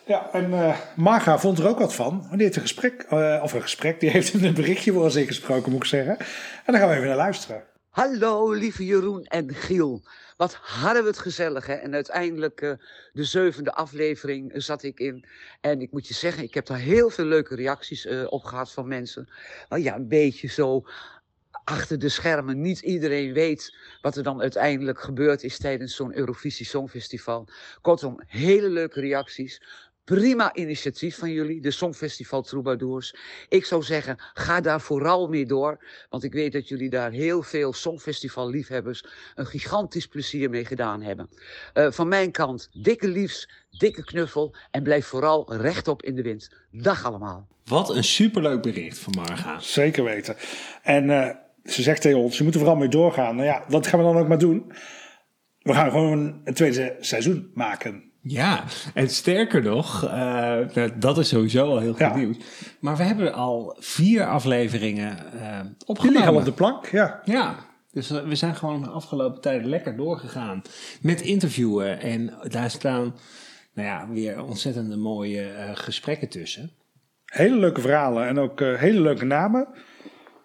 Ja, en uh, Marga vond er ook wat van. Die heeft een gesprek, uh, of een gesprek, die heeft een berichtje voor ons ingesproken, moet ik zeggen. En daar gaan we even naar luisteren. Hallo, lieve Jeroen en Giel. Wat hadden we het gezellig, hè? En uiteindelijk, uh, de zevende aflevering zat ik in. En ik moet je zeggen, ik heb daar heel veel leuke reacties op gehad van mensen. Nou ja, een beetje zo achter de schermen. Niet iedereen weet wat er dan uiteindelijk gebeurd is tijdens zo'n Eurovisie Songfestival. Kortom, hele leuke reacties. Prima initiatief van jullie, de Songfestival Troubadours. Ik zou zeggen, ga daar vooral mee door. Want ik weet dat jullie daar heel veel Songfestival-liefhebbers een gigantisch plezier mee gedaan hebben. Uh, van mijn kant, dikke liefs, dikke knuffel en blijf vooral rechtop in de wind. Dag allemaal. Wat een superleuk bericht van Marga. Zeker weten. En uh, ze zegt tegen ons, je moet er vooral mee doorgaan. Nou ja, wat gaan we dan ook maar doen? We gaan gewoon een tweede seizoen maken. Ja, en sterker nog, uh, dat is sowieso al heel goed ja. nieuws. Maar we hebben al vier afleveringen uh, opgenomen. Die liggen op de plank, ja. Ja, dus we zijn gewoon de afgelopen tijden lekker doorgegaan met interviewen. En daar staan nou ja, weer ontzettende mooie uh, gesprekken tussen. Hele leuke verhalen en ook hele leuke namen.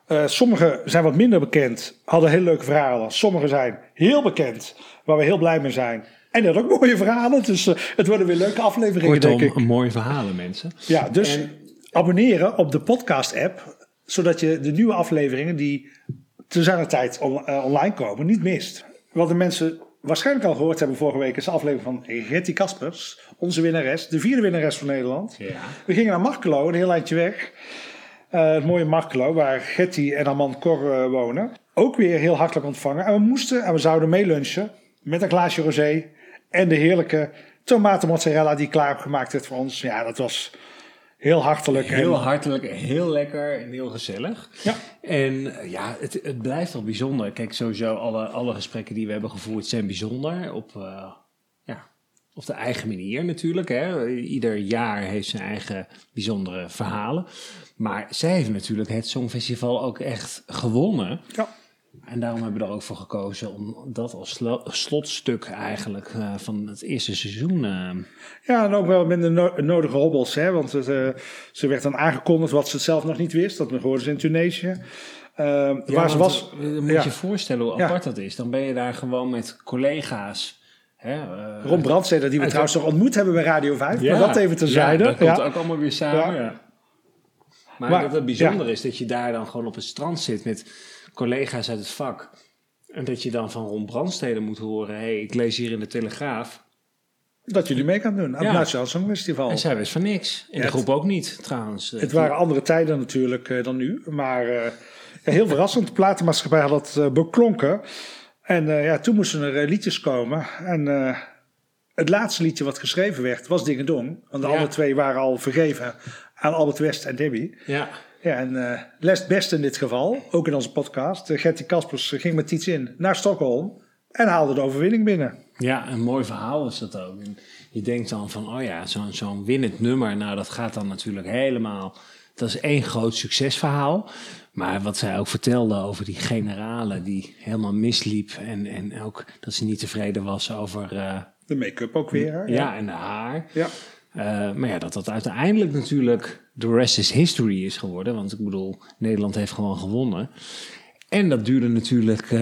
Uh, sommige zijn wat minder bekend, hadden hele leuke verhalen. Sommige zijn heel bekend, waar we heel blij mee zijn. En dat ook mooie verhalen, dus uh, het worden weer leuke afleveringen, Kortom, denk ik. mooie verhalen, mensen. Ja, dus en... abonneren op de podcast-app, zodat je de nieuwe afleveringen die te zijner tijd on uh, online komen, niet mist. Wat de mensen waarschijnlijk al gehoord hebben vorige week is de aflevering van Getty Kaspers, onze winnares, de vierde winnares van Nederland. Ja. We gingen naar Markelo, een heel eindje weg. Uh, het mooie Markelo, waar Getty en haar man Cor uh, wonen. Ook weer heel hartelijk ontvangen. En we moesten en we zouden meelunchen met een glaasje rosé en de heerlijke tomatenmozzarella die klaar gemaakt werd voor ons. Ja, dat was heel hartelijk. Heel en... hartelijk, heel lekker en heel gezellig. Ja. En ja, het, het blijft wel bijzonder. Kijk, sowieso alle, alle gesprekken die we hebben gevoerd zijn bijzonder. Op, uh, ja, op de eigen manier natuurlijk. Hè. Ieder jaar heeft zijn eigen bijzondere verhalen. Maar zij heeft natuurlijk het Songfestival ook echt gewonnen. Ja. En daarom hebben we er ook voor gekozen om dat als slo- slotstuk eigenlijk eh, van het eerste seizoen. eh, Ja, en ook wel met de no- nodige hobbels. Hè? Want het, ze werd dan aangekondigd wat ze zelf nog niet wist. Dat hoorde ze in Tunesië. Eh, Ja, waar ze was. eh, Moet ja. je je voorstellen hoe Ja. apart dat is. Dan ben je daar gewoon met collega's. Hè, Ron Brandsteder, die we trouwens nog ontmoet hebben bij Radio 5. ja, maar dat even terzijde. Ja, dat komt ook allemaal weer samen. Maar, Maar, dat het bijzonder is dat je daar dan gewoon op het strand zit met collega's uit het vak. En dat je dan van Ron Brandstede moet horen: hé, hey, ik lees hier in de Telegraaf. Dat jullie mee kan doen aan Ja. het Nationaal Songfestival. En zij wist van niks. In Ja, de groep ook niet, trouwens. Het waren andere tijden natuurlijk eh, dan nu. Maar eh, heel verrassend. De platenmaatschappij had dat eh, beklonken. En ja, toen moesten er liedjes komen. En het laatste liedje wat geschreven werd was Dingedong. Want de Ja. andere twee waren al vergeven aan Albert West en Debbie. Ja, Ja, en eh les best in dit geval, ook in onze podcast. Uh, Gertie Kaspers eh, ging met iets in naar Stockholm en haalde de overwinning binnen. Ja, een mooi verhaal is dat ook. En je denkt dan van, oh ja, zo'n zo'n winnend nummer, nou dat gaat dan natuurlijk helemaal... Dat is één groot succesverhaal. Maar wat zij ook vertelde over die generale die helemaal misliep... en, en ook dat ze niet tevreden was over... eh, De make-up ook weer. hè? ja, en de haar. ja. Eh, maar ja, dat dat uiteindelijk natuurlijk de rest is history is geworden. Want ik bedoel, Nederland heeft gewoon gewonnen. En dat duurde natuurlijk eh,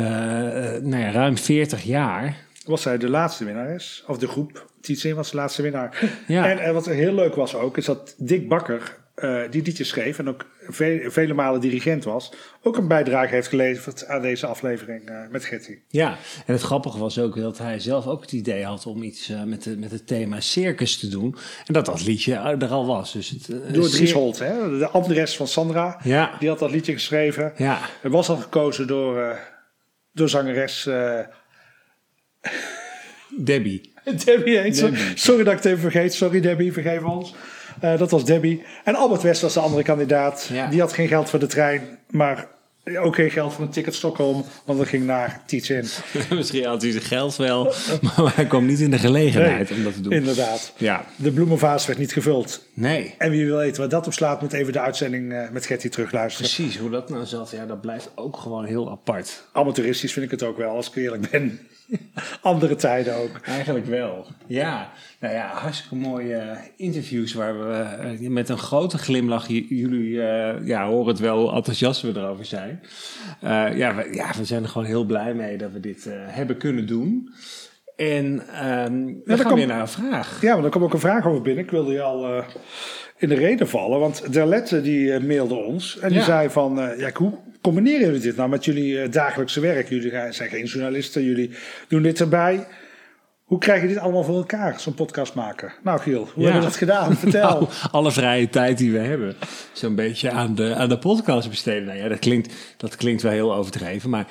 nou ja, ruim 40 jaar. Was zij de laatste winnares, of de groep. Tietzin was de laatste winnaar. Ja. En wat heel leuk was ook, is dat Dick Bakker, eh, die liedjes schreef en ook ve- vele malen dirigent was, ook een bijdrage heeft geleverd aan deze aflevering eh, met Gertie. Ja, en het grappige was ook dat hij zelf ook het idee had om iets eh, met, de, met het thema circus te doen. En dat dat liedje er al was. Dus het, eh, Door cir- Dries Holt, hè? de Andres van Sandra, Ja, die had dat liedje geschreven. ja. Het was al gekozen door, door zangeres Debbie. Debbie. Sorry dat ik het even vergeet. Sorry Debbie, vergeef ons. Eh, dat was Debbie. En Albert West was de andere kandidaat. Ja. Die had geen geld voor de trein, maar ook geen geld voor een ticket Stockholm, want dat ging naar Tietzin. Misschien had hij zijn geld wel, maar hij kwam niet in de gelegenheid om dat te doen. Inderdaad. Ja, De bloemenvaas werd niet gevuld. nee. En wie wil weten wat dat opslaat, moet even de uitzending eh, met Gertie terugluisteren. Precies, hoe dat nou zat, ja, dat blijft ook gewoon heel apart. Amateuristisch vind ik het ook wel, als ik eerlijk ben. Andere tijden ook. Eigenlijk wel. Ja, nou ja, hartstikke mooie eh, interviews waar we eh, met een grote glimlach, jullie eh, ja, horen het wel enthousiast we erover zijn. Ja, we, ja, we zijn er gewoon heel blij mee dat we dit hebben kunnen doen. En ehm we dan gaan komt- weer naar een vraag. Ja, maar er kwam ook een vraag over binnen. Ik wilde je al eh, in de reden vallen. Want Derlette die eh, mailde ons. En die Ja. zei van, eh, ja, hoe combineren jullie dit nou met jullie dagelijkse werk? Jullie zijn geen journalisten, jullie doen dit erbij. Hoe krijg je dit allemaal voor elkaar, zo'n podcast maken? Nou Giel, hoe Ja. hebben we dat gedaan? Vertel. Nou, alle vrije tijd die we hebben, zo'n beetje aan de, aan de podcast besteden. Nou ja, dat klinkt, dat klinkt wel heel overdreven, maar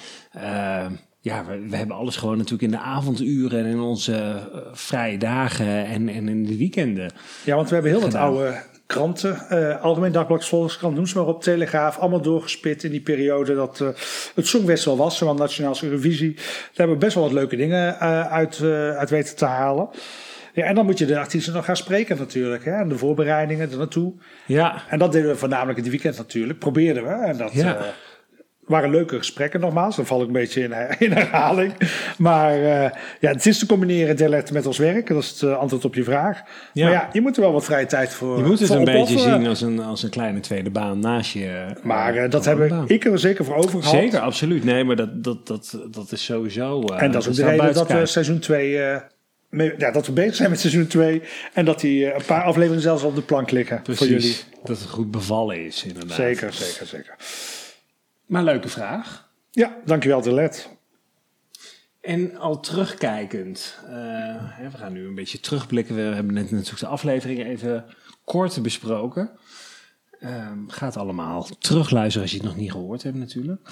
ja, we, we hebben alles gewoon natuurlijk in de avonduren en in onze eh, vrije dagen en, en in de weekenden. Ja, want we hebben heel wat oude kranten. eh, Algemeen Dagblad, Volkskrant, noem ze maar op. Telegraaf, allemaal doorgespit in die periode dat eh, het Songfestival was. Zowel Nationaal Eurovisie. Daar hebben we best wel wat leuke dingen uit, uit weten te halen. Ja, en dan moet je de artiesten nog gaan spreken natuurlijk. Hè, en de voorbereidingen er naartoe. Ja, En dat deden we voornamelijk in het weekend natuurlijk. Probeerden we. En dat Ja. Eh, waren leuke gesprekken nogmaals. Dan val ik een beetje in, in herhaling. Maar eh, ja, het is te combineren Dellet met ons werk. Dat is het eh, antwoord op je vraag. Ja. Maar ja, je moet er wel wat vrije tijd voor je moet het een beetje zien als een, als een kleine tweede baan naast je. eh, Maar eh, dat heb baan. ik er zeker voor over gehad. Zeker, absoluut. Nee, maar dat, dat, dat, dat is sowieso. eh, En dat is ook de reden dat we seizoen 2... ja, dat we bezig zijn met seizoen 2. En dat die eh, een paar afleveringen zelfs op de plank liggen voor jullie. Dat het goed bevallen is, inderdaad. Zeker, zeker, zeker. Maar leuke vraag. Ja, dankjewel Delet. En al terugkijkend, eh, we gaan nu een beetje terugblikken. We hebben net natuurlijk de aflevering even kort besproken. Ehm, gaat allemaal terugluisteren als je het nog niet gehoord hebt natuurlijk.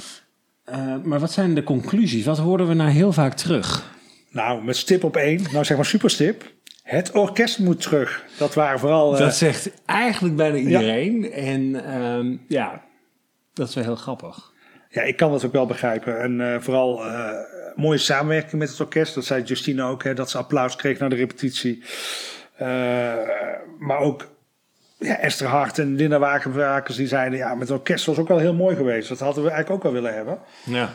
Eh, maar wat zijn de conclusies? Wat hoorden we nou heel vaak terug? Nou, met stip op één. Nou, zeg maar superstip. Het orkest moet terug. Dat waren vooral... eh, Dat zegt eigenlijk bijna iedereen. En ehm, ja, dat is wel heel grappig. Ja, ik kan dat ook wel begrijpen. En vooral mooie samenwerking met het orkest. Dat zei Justine ook, hè, dat ze applaus kreeg na de repetitie. maar ook ja, Esther Hart en Linda Wakenwakers die zeiden... ja, met het orkest was ook wel heel mooi geweest. Dat hadden we eigenlijk ook wel willen hebben. Ja.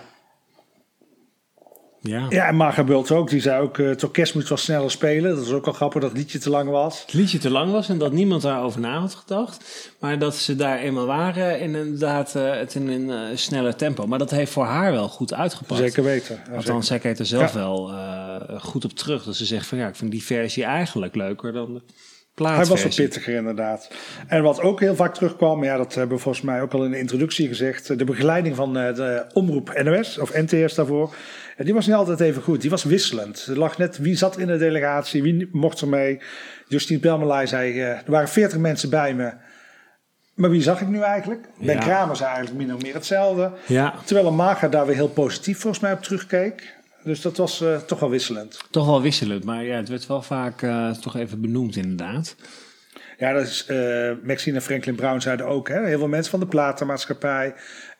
Ja. ja, en Marga Bult ook. Die zei ook, uh, het orkest moet wel sneller spelen. Dat is ook wel grappig dat het liedje te lang was. Het liedje te lang was en dat niemand daarover na had gedacht. Maar dat ze daar eenmaal waren en inderdaad uh, het in een uh, sneller tempo. Maar dat heeft voor haar wel goed uitgepakt. Zeker weten. Ja, Althans, zij kijkt er zelf wel goed op terug. Dat ze zegt van ja, ik vind die versie eigenlijk leuker dan de hij was wat pittiger inderdaad. En wat ook heel vaak terugkwam, ja, dat hebben we volgens mij ook al in de introductie gezegd. De begeleiding van eh, de omroep NOS of NTS daarvoor. Die was niet altijd even goed. Die was wisselend. Er lag net wie zat in de delegatie, wie mocht er mee. Justine Pelmelay zei: uh, Er waren veertig mensen bij me. Maar wie zag ik nu eigenlijk? Ben Kramer zei eigenlijk min of meer hetzelfde. Ja. Terwijl een Maga daar weer heel positief volgens mij op terugkeek. Dus dat was uh, toch wel wisselend. Toch wel wisselend, maar ja, het werd wel vaak uh, toch even benoemd inderdaad. Ja, dat is, uh, Maxine en Franklin Brown zeiden ook, hè, heel veel mensen van de platenmaatschappij,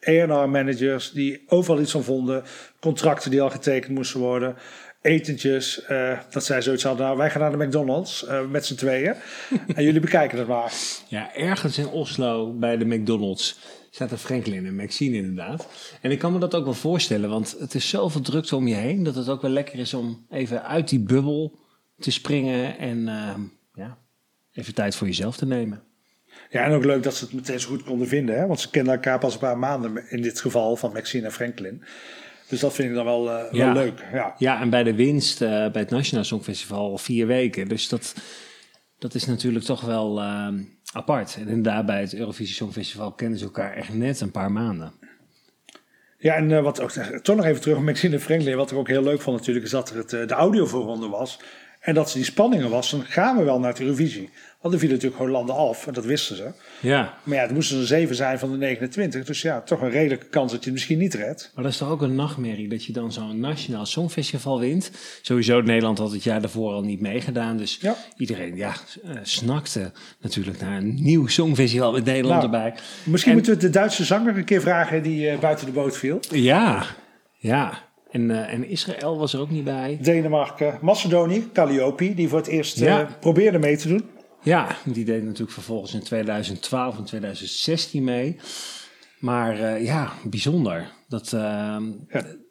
A&R-managers die overal iets van vonden, contracten die al getekend moesten worden, etentjes, uh, dat zij zoiets hadden, nou, wij gaan naar de McDonald's uh, met z'n tweeën en jullie bekijken het maar. Ja, ergens in Oslo bij de McDonald's staat er Franklin en Maxine inderdaad. En ik kan me dat ook wel voorstellen, want het is zoveel drukte om je heen dat het ook wel lekker is om even uit die bubbel te springen en uh, ja, even tijd voor jezelf te nemen. Ja, en ook leuk dat ze het meteen zo goed konden vinden, hè? want ze kennen elkaar pas een paar maanden in dit geval van Maxine en Franklin. Dus dat vind ik dan wel, uh, ja. wel leuk. Ja. ja, en bij de winst uh, bij het Nationaal Songfestival vier weken. Dus dat, dat is natuurlijk toch wel uh, apart. En inderdaad, bij het Eurovisie Songfestival kennen ze elkaar echt net een paar maanden. Ja, en uh, wat ook, toch nog even terug op Maxine Franklin. Wat ik ook heel leuk vond natuurlijk, is dat er het, uh, de audiovoorronde was. En dat ze die spanningen was, dan gaan we wel naar de Eurovisie. Want er vielen natuurlijk gewoon landen af, en dat wisten ze. Ja. Maar ja, het moesten er zeven zijn van de 29. Dus ja, toch een redelijke kans dat je het misschien niet redt. Maar dat is toch ook een nachtmerrie dat je dan zo'n nationaal songfestival wint. Sowieso Nederland had het jaar daarvoor al niet meegedaan. Dus ja. iedereen ja, uh, snakte natuurlijk naar een nieuw songfestival met Nederland nou, erbij. Misschien en, moeten we de Duitse zanger een keer vragen die uh, buiten de boot viel. Ja, ja. En, uh, en, Israël was er ook niet bij. Denemarken, Macedonië, Calliope, die voor het eerst ja. uh, probeerde mee te doen. Ja, die deed natuurlijk vervolgens in 2012 en 2016 mee. Maar uh, ja, bijzonder. Dat, ja,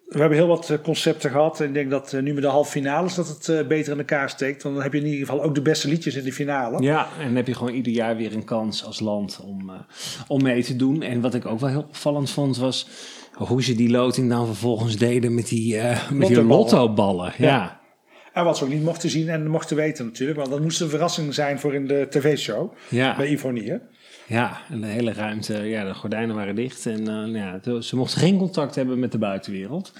we hebben heel wat concepten gehad. En ik denk dat nu met de halve finales dat het beter in elkaar steekt. Want dan heb je in ieder geval ook de beste liedjes in de finale. Ja, en dan heb je gewoon ieder jaar weer een kans als land om, om mee te doen. En wat ik ook wel heel opvallend vond was hoe ze die loting dan vervolgens deden met die, uh, met die lottoballen. Ja. ja. En wat ze ook niet mochten zien en mochten weten natuurlijk. Want dat moest een verrassing zijn voor in de tv-show ja. bij Ivonie. Ja, en de hele ruimte, ja, de gordijnen waren dicht. En uh, ja, ze mochten geen contact hebben met de buitenwereld.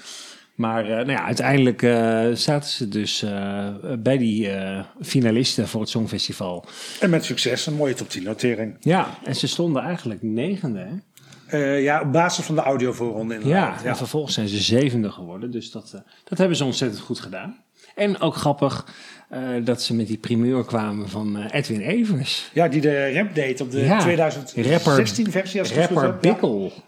Maar uh, nou ja, uiteindelijk uh, zaten ze dus uh, bij die finalisten voor het Songfestival. En met succes, een mooie top 10 notering. Ja, en ze stonden eigenlijk negende. Hè? Uh, ja, op basis van de audiovoorronde inderdaad. Ja, ja, en vervolgens zijn ze zevende geworden. Dus dat, uh, dat hebben ze ontzettend goed gedaan. En ook grappig uh, dat ze met die primeur kwamen van Edwin Evers. Ja, die de rap deed op de ja, 2016 versie. Als rapper Bikkel. Ja.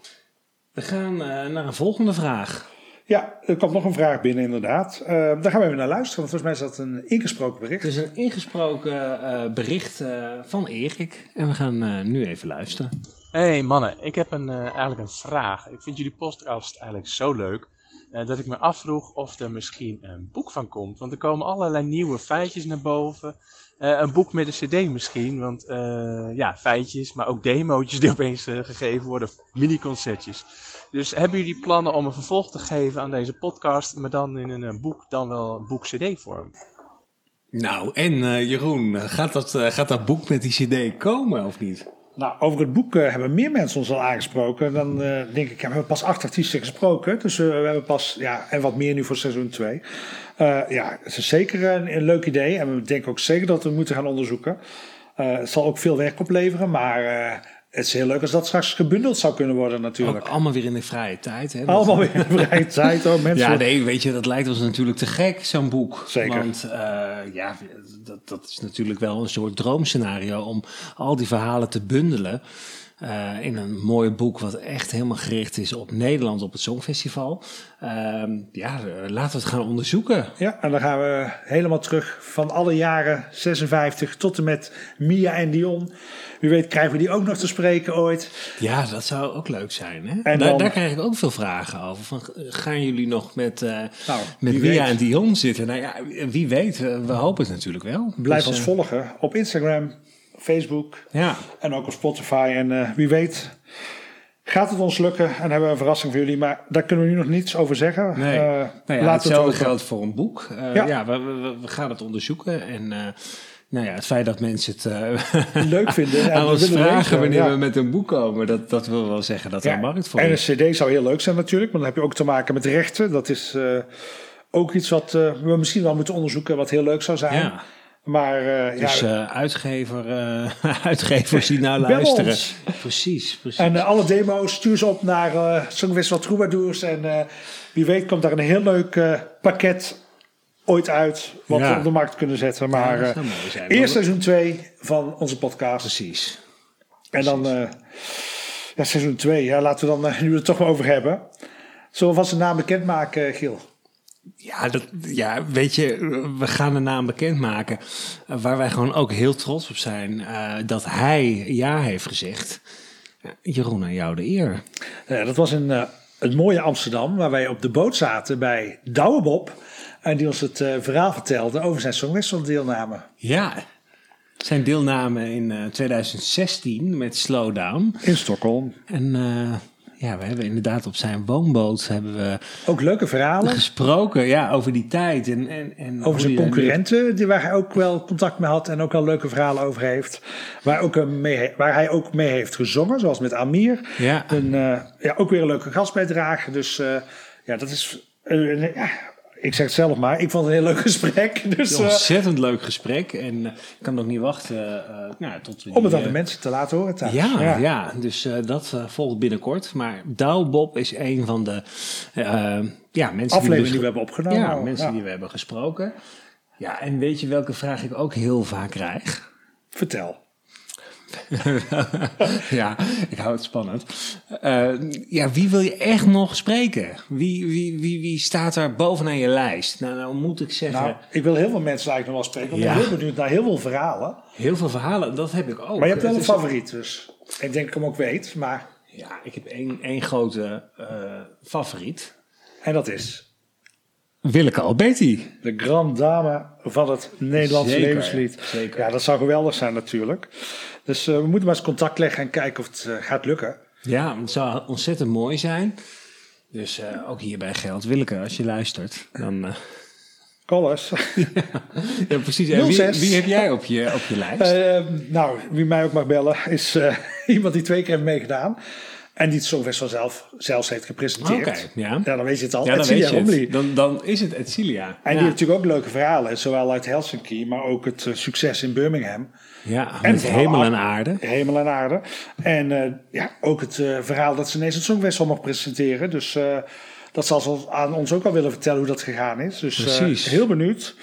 We gaan naar een volgende vraag. Ja, er komt nog een vraag binnen inderdaad. daar gaan we even naar luisteren. Want volgens mij is dat een ingesproken bericht. Het is een ingesproken bericht van Erik. En we gaan nu even luisteren. Hey mannen, ik heb een, uh, eigenlijk een vraag. Ik vind jullie podcast eigenlijk zo leuk uh, dat ik me afvroeg of er misschien een boek van komt. Want er komen allerlei nieuwe feitjes naar boven. Uh, een boek met een cd misschien, want ja, feitjes, maar ook demo's die opeens gegeven worden, mini-concertjes. Dus hebben jullie plannen om een vervolg te geven aan deze podcast, maar dan in een boek, dan wel een boek-cd vorm? Nou, en Jeroen, gaat dat, gaat dat boek met die cd komen of niet? Nou, over het boek uh, hebben meer mensen ons al aangesproken. Dan uh, denk ik, ja, we hebben pas acht artiesten gesproken. Dus uh, we hebben pas, ja, en wat meer nu voor seizoen 2. ja, het is zeker een, een, leuk idee. En we denken ook zeker dat we moeten gaan onderzoeken. het zal ook veel werk opleveren, maar het is heel leuk als dat straks gebundeld zou kunnen worden natuurlijk. Ook allemaal weer in de vrije tijd. Hè? Allemaal weer in de vrije tijd hoor, mensen. Ja, nee, weet je, dat lijkt ons natuurlijk te gek, zo'n boek. Zeker. Want uh, ja, dat, dat is natuurlijk wel een soort droomscenario om al die verhalen te bundelen. Eh, in een mooi boek wat echt helemaal gericht is op Nederland op het Songfestival. Ehm, ja, eh, laten we het gaan onderzoeken. Ja, en dan gaan we helemaal terug van alle jaren 56 tot en met Mia en Dion. Wie weet krijgen we die ook nog te spreken ooit. Ja, dat zou ook leuk zijn. Hè? En daar, dan- daar krijg ik ook veel vragen over. Van, gaan jullie nog met, eh Nou, met Mia weet. en Dion zitten? Nou ja, wie weet. We hopen het natuurlijk wel. Blijf Dus, ons volgen op Instagram, Facebook Ja, en ook op Spotify. En eh, wie weet gaat het ons lukken en hebben we een verrassing voor jullie. Maar daar kunnen we nu nog niets over zeggen. Nee. Eh, nou ja, we het hetzelfde hopen. geldt voor een boek. Eh, Ja. ja, we, we, we gaan het onderzoeken. En nou ja, het feit dat mensen het Leuk vinden. en aan ons willen vragen wanneer ja. we met een boek komen, dat, dat wil wel zeggen dat er Ja, een markt voor En is. een cd zou heel leuk zijn natuurlijk, maar dan heb je ook te maken met rechten. Dat is ook iets wat we misschien wel moeten onderzoeken, wat heel leuk zou zijn. Ja, Maar eh, dus ja, eh, uitgever, eh, uitgevers die nou luisteren. ons. Precies, precies. en alle demo's stuur ze op naar eh Songfestival Troubadours. En eh, wie weet komt daar een heel leuk eh, pakket ooit uit, wat Ja. we op de markt kunnen zetten. Maar Ja, eh, zijn. eerst seizoen 2 van onze podcast. Precies. En dan eh, ja, seizoen 2, ja, laten we dan nu het toch maar over hebben. Zullen we vast een naam bekendmaken, Giel? Ja, dat, ja, weet je, we gaan de naam bekendmaken. eh, waar wij gewoon ook heel trots op zijn. eh, dat hij ja heeft gezegd. Jeroen, aan jou de eer. Eh, dat was in het mooie Amsterdam, waar wij op de boot zaten bij Douwe Bob. En die ons het verhaal vertelde over zijn Songfestival deelname. Ja, zijn deelname in eh, 2016 met Slowdown. In Stockholm. En ja, we hebben inderdaad op zijn woonboot hebben we Ook leuke verhalen. gesproken ja, over die tijd. En, en, en Over zijn concurrenten, die, waar hij ook wel contact mee had en ook wel leuke verhalen over heeft. Waar, ook, mee, waar hij ook mee heeft gezongen, zoals met Amir. Ja. En, eh, ja, ook weer een leuke gastbijdrage. Dus eh, ja, dat is. ja, ik zeg het zelf maar, ik vond het een heel leuk gesprek. Dus Een eh, ontzettend leuk gesprek. En eh, ik kan ook niet wachten eh, nou, tot we om het aan de mensen te laten horen thuis. Ja, ja. dus dat volgt binnenkort. Maar Douw Bob is een van de ja, mensen Aflevering dus- die we hebben opgenomen. Ja, mensen Ja. die we hebben gesproken. Ja, en weet je welke vraag ik ook heel vaak krijg? Vertel. ja, ik hou het spannend. Eh, ja, wie wil je echt nog spreken? Wie, wie, wie, wie staat er bovenaan je lijst? Nou, nou moet ik zeggen, Nou, ik wil heel veel mensen eigenlijk nog wel spreken. Want Ja. ik ben heel benieuwd naar heel veel verhalen. heel veel verhalen, dat heb ik ook. Maar je hebt wel een favoriet dus. Ik denk dat ik hem ook weet. Maar, Ja, ik heb één, één grote eh, favoriet. en dat is Willeke Alberti. de grand dame van het Nederlandse Zeker, levenslied. zeker. Ja, dat zou geweldig zijn natuurlijk. Dus eh, we moeten maar eens contact leggen en kijken of het eh, gaat lukken. Ja, het zou ontzettend mooi zijn. Dus eh, ook hierbij geldt, Willeke, als je luistert, dan... eh, Collis. ja, precies. En wie, 06. wie heb jij op je, op je lijst? Nou, wie mij ook mag bellen is eh, iemand die twee keer heeft meegedaan. En die het Songfestival zelf, zelfs heeft gepresenteerd. Oké, ja. Ja, dan weet je het al. ja, dan Edcilia weet je Romli. het. Dan, dan is het Edcilia. En ja. die heeft natuurlijk ook leuke verhalen. Zowel uit Helsinki, maar ook het eh, succes in Birmingham. ja, En met hemel en Ar- aarde. Hemel en aarde. En eh, ja, ook het eh, verhaal dat ze ineens het Songfestival mocht presenteren. Dus dat zal ze aan ons ook al willen vertellen hoe dat gegaan is. Dus Precies. heel benieuwd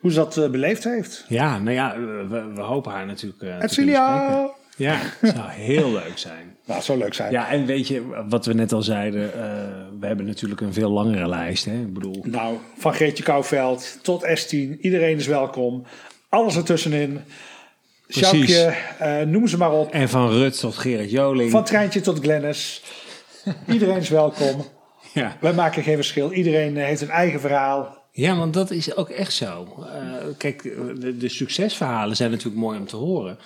hoe ze dat beleefd heeft. Ja, nou ja, we, we hopen haar natuurlijk Edcilia! spreken. Ja, het zou heel leuk zijn. Nou, zou leuk zijn. Ja, en weet je, wat we net al zeiden, eh, we hebben natuurlijk een veel langere lijst. Hè? Ik bedoel, Nou, van Greetje Kouwveld tot S10. Iedereen is welkom. Alles ertussenin. Sjoukje, eh, noem ze maar op. en van Rut tot Gerrit Joling. Van Treintje tot Glennis. Iedereen is welkom. ja. Wij maken geen verschil. Iedereen eh, heeft een eigen verhaal. Ja, want dat is ook echt zo. Kijk, de, de succesverhalen zijn natuurlijk mooi om te horen.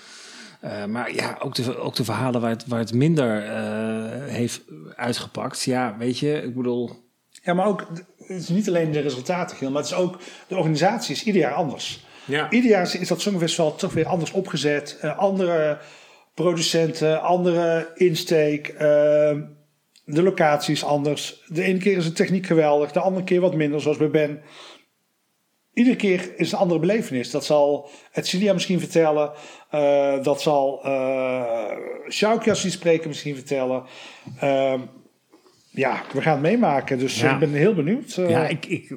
Eh, maar ja, ook de, ook de verhalen waar het, waar het minder eh, heeft uitgepakt. Ja, weet je, ik bedoel... Ja, maar ook, het is niet alleen de resultaten, Giel, maar het is ook, de organisatie is ieder jaar anders. Ja. Ieder jaar is dat Songfestival toch weer anders opgezet. Eh, andere producenten, andere insteek. eh, de locatie is anders. De ene keer is de techniek geweldig, de andere keer wat minder, zoals bij Ben. Iedere keer is een andere belevenis. Dat zal Edcilia misschien vertellen. eh, dat zal uh, Sjoukje als die spreken misschien vertellen. Ehm, ja, we gaan het meemaken. Dus Ja. ik ben heel benieuwd. eh. Ja, ik-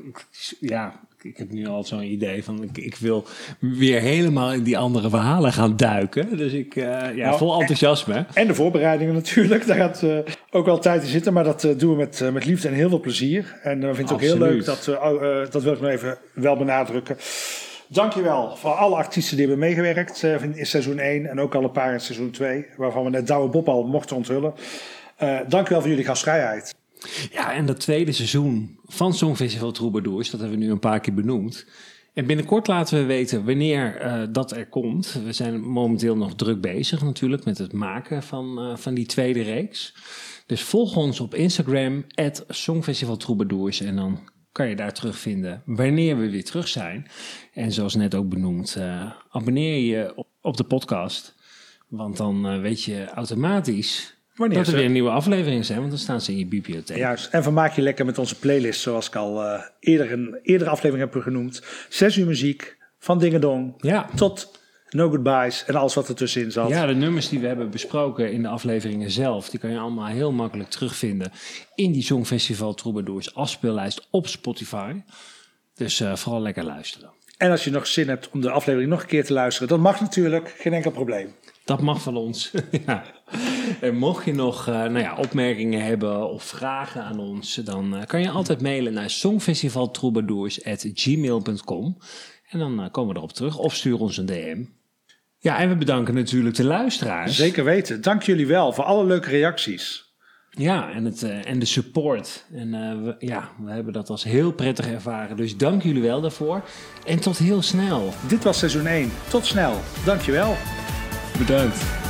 ja, ik heb nu al zo'n idee van ik, ik wil weer helemaal in die andere verhalen gaan duiken. Dus ik, eh, ja, Nou, vol enthousiasme. En de voorbereidingen natuurlijk. Daar gaat eh, ook wel tijd in zitten. Maar dat eh, doen we met, met liefde en heel veel plezier. En we vinden het ook heel leuk. Dat, oh, dat wil ik nog even wel benadrukken. Dankjewel voor alle artiesten die hebben meegewerkt in seizoen 1. En ook al een paar in seizoen 2. Waarvan we net Douwe Bob al mochten onthullen. Dankjewel voor jullie gastvrijheid. Ja, en dat tweede seizoen van Songfestival Troubadours, dat hebben we nu een paar keer benoemd. En binnenkort laten we weten wanneer eh, dat er komt. We zijn momenteel nog druk bezig natuurlijk met het maken van, eh, van die tweede reeks. Dus volg ons op Instagram, Songfestival Troubadours. En dan kan je daar terugvinden wanneer we weer terug zijn. En zoals net ook benoemd, eh, abonneer je op, de podcast. Want dan weet je automatisch Wanneer dat er weer nieuwe afleveringen zijn. Want dan staan ze in je bibliotheek. Juist. En vermaak je lekker met onze playlist. Zoals ik al eh, eerder een eerdere aflevering heb genoemd. Zes uur muziek. Van Dingedong Ja. tot No Goodbyes. En alles wat er tussenin zat. Ja, de nummers die we hebben besproken in de afleveringen zelf, die kan je allemaal heel makkelijk terugvinden in die Songfestival Troubadours afspeellijst op Spotify. Dus eh, vooral lekker luisteren. En als je nog zin hebt om de aflevering nog een keer te luisteren, dat mag natuurlijk, geen enkel probleem. Dat mag van ons. ja. En mocht je nog eh, nou ja, opmerkingen hebben of vragen aan ons, dan eh, kan je altijd mailen naar songfestivaltroubadours.gmail.com en dan eh, komen we erop terug of stuur ons een DM. Ja, en we bedanken natuurlijk de luisteraars. Zeker weten. Dank jullie wel voor alle leuke reacties. Ja, en, het, eh, en de support. En eh, we, ja, we hebben dat als heel prettig ervaren. Dus dank jullie wel daarvoor. En tot heel snel. Dit was seizoen 1. Tot snel. Dankjewel. Bedankt.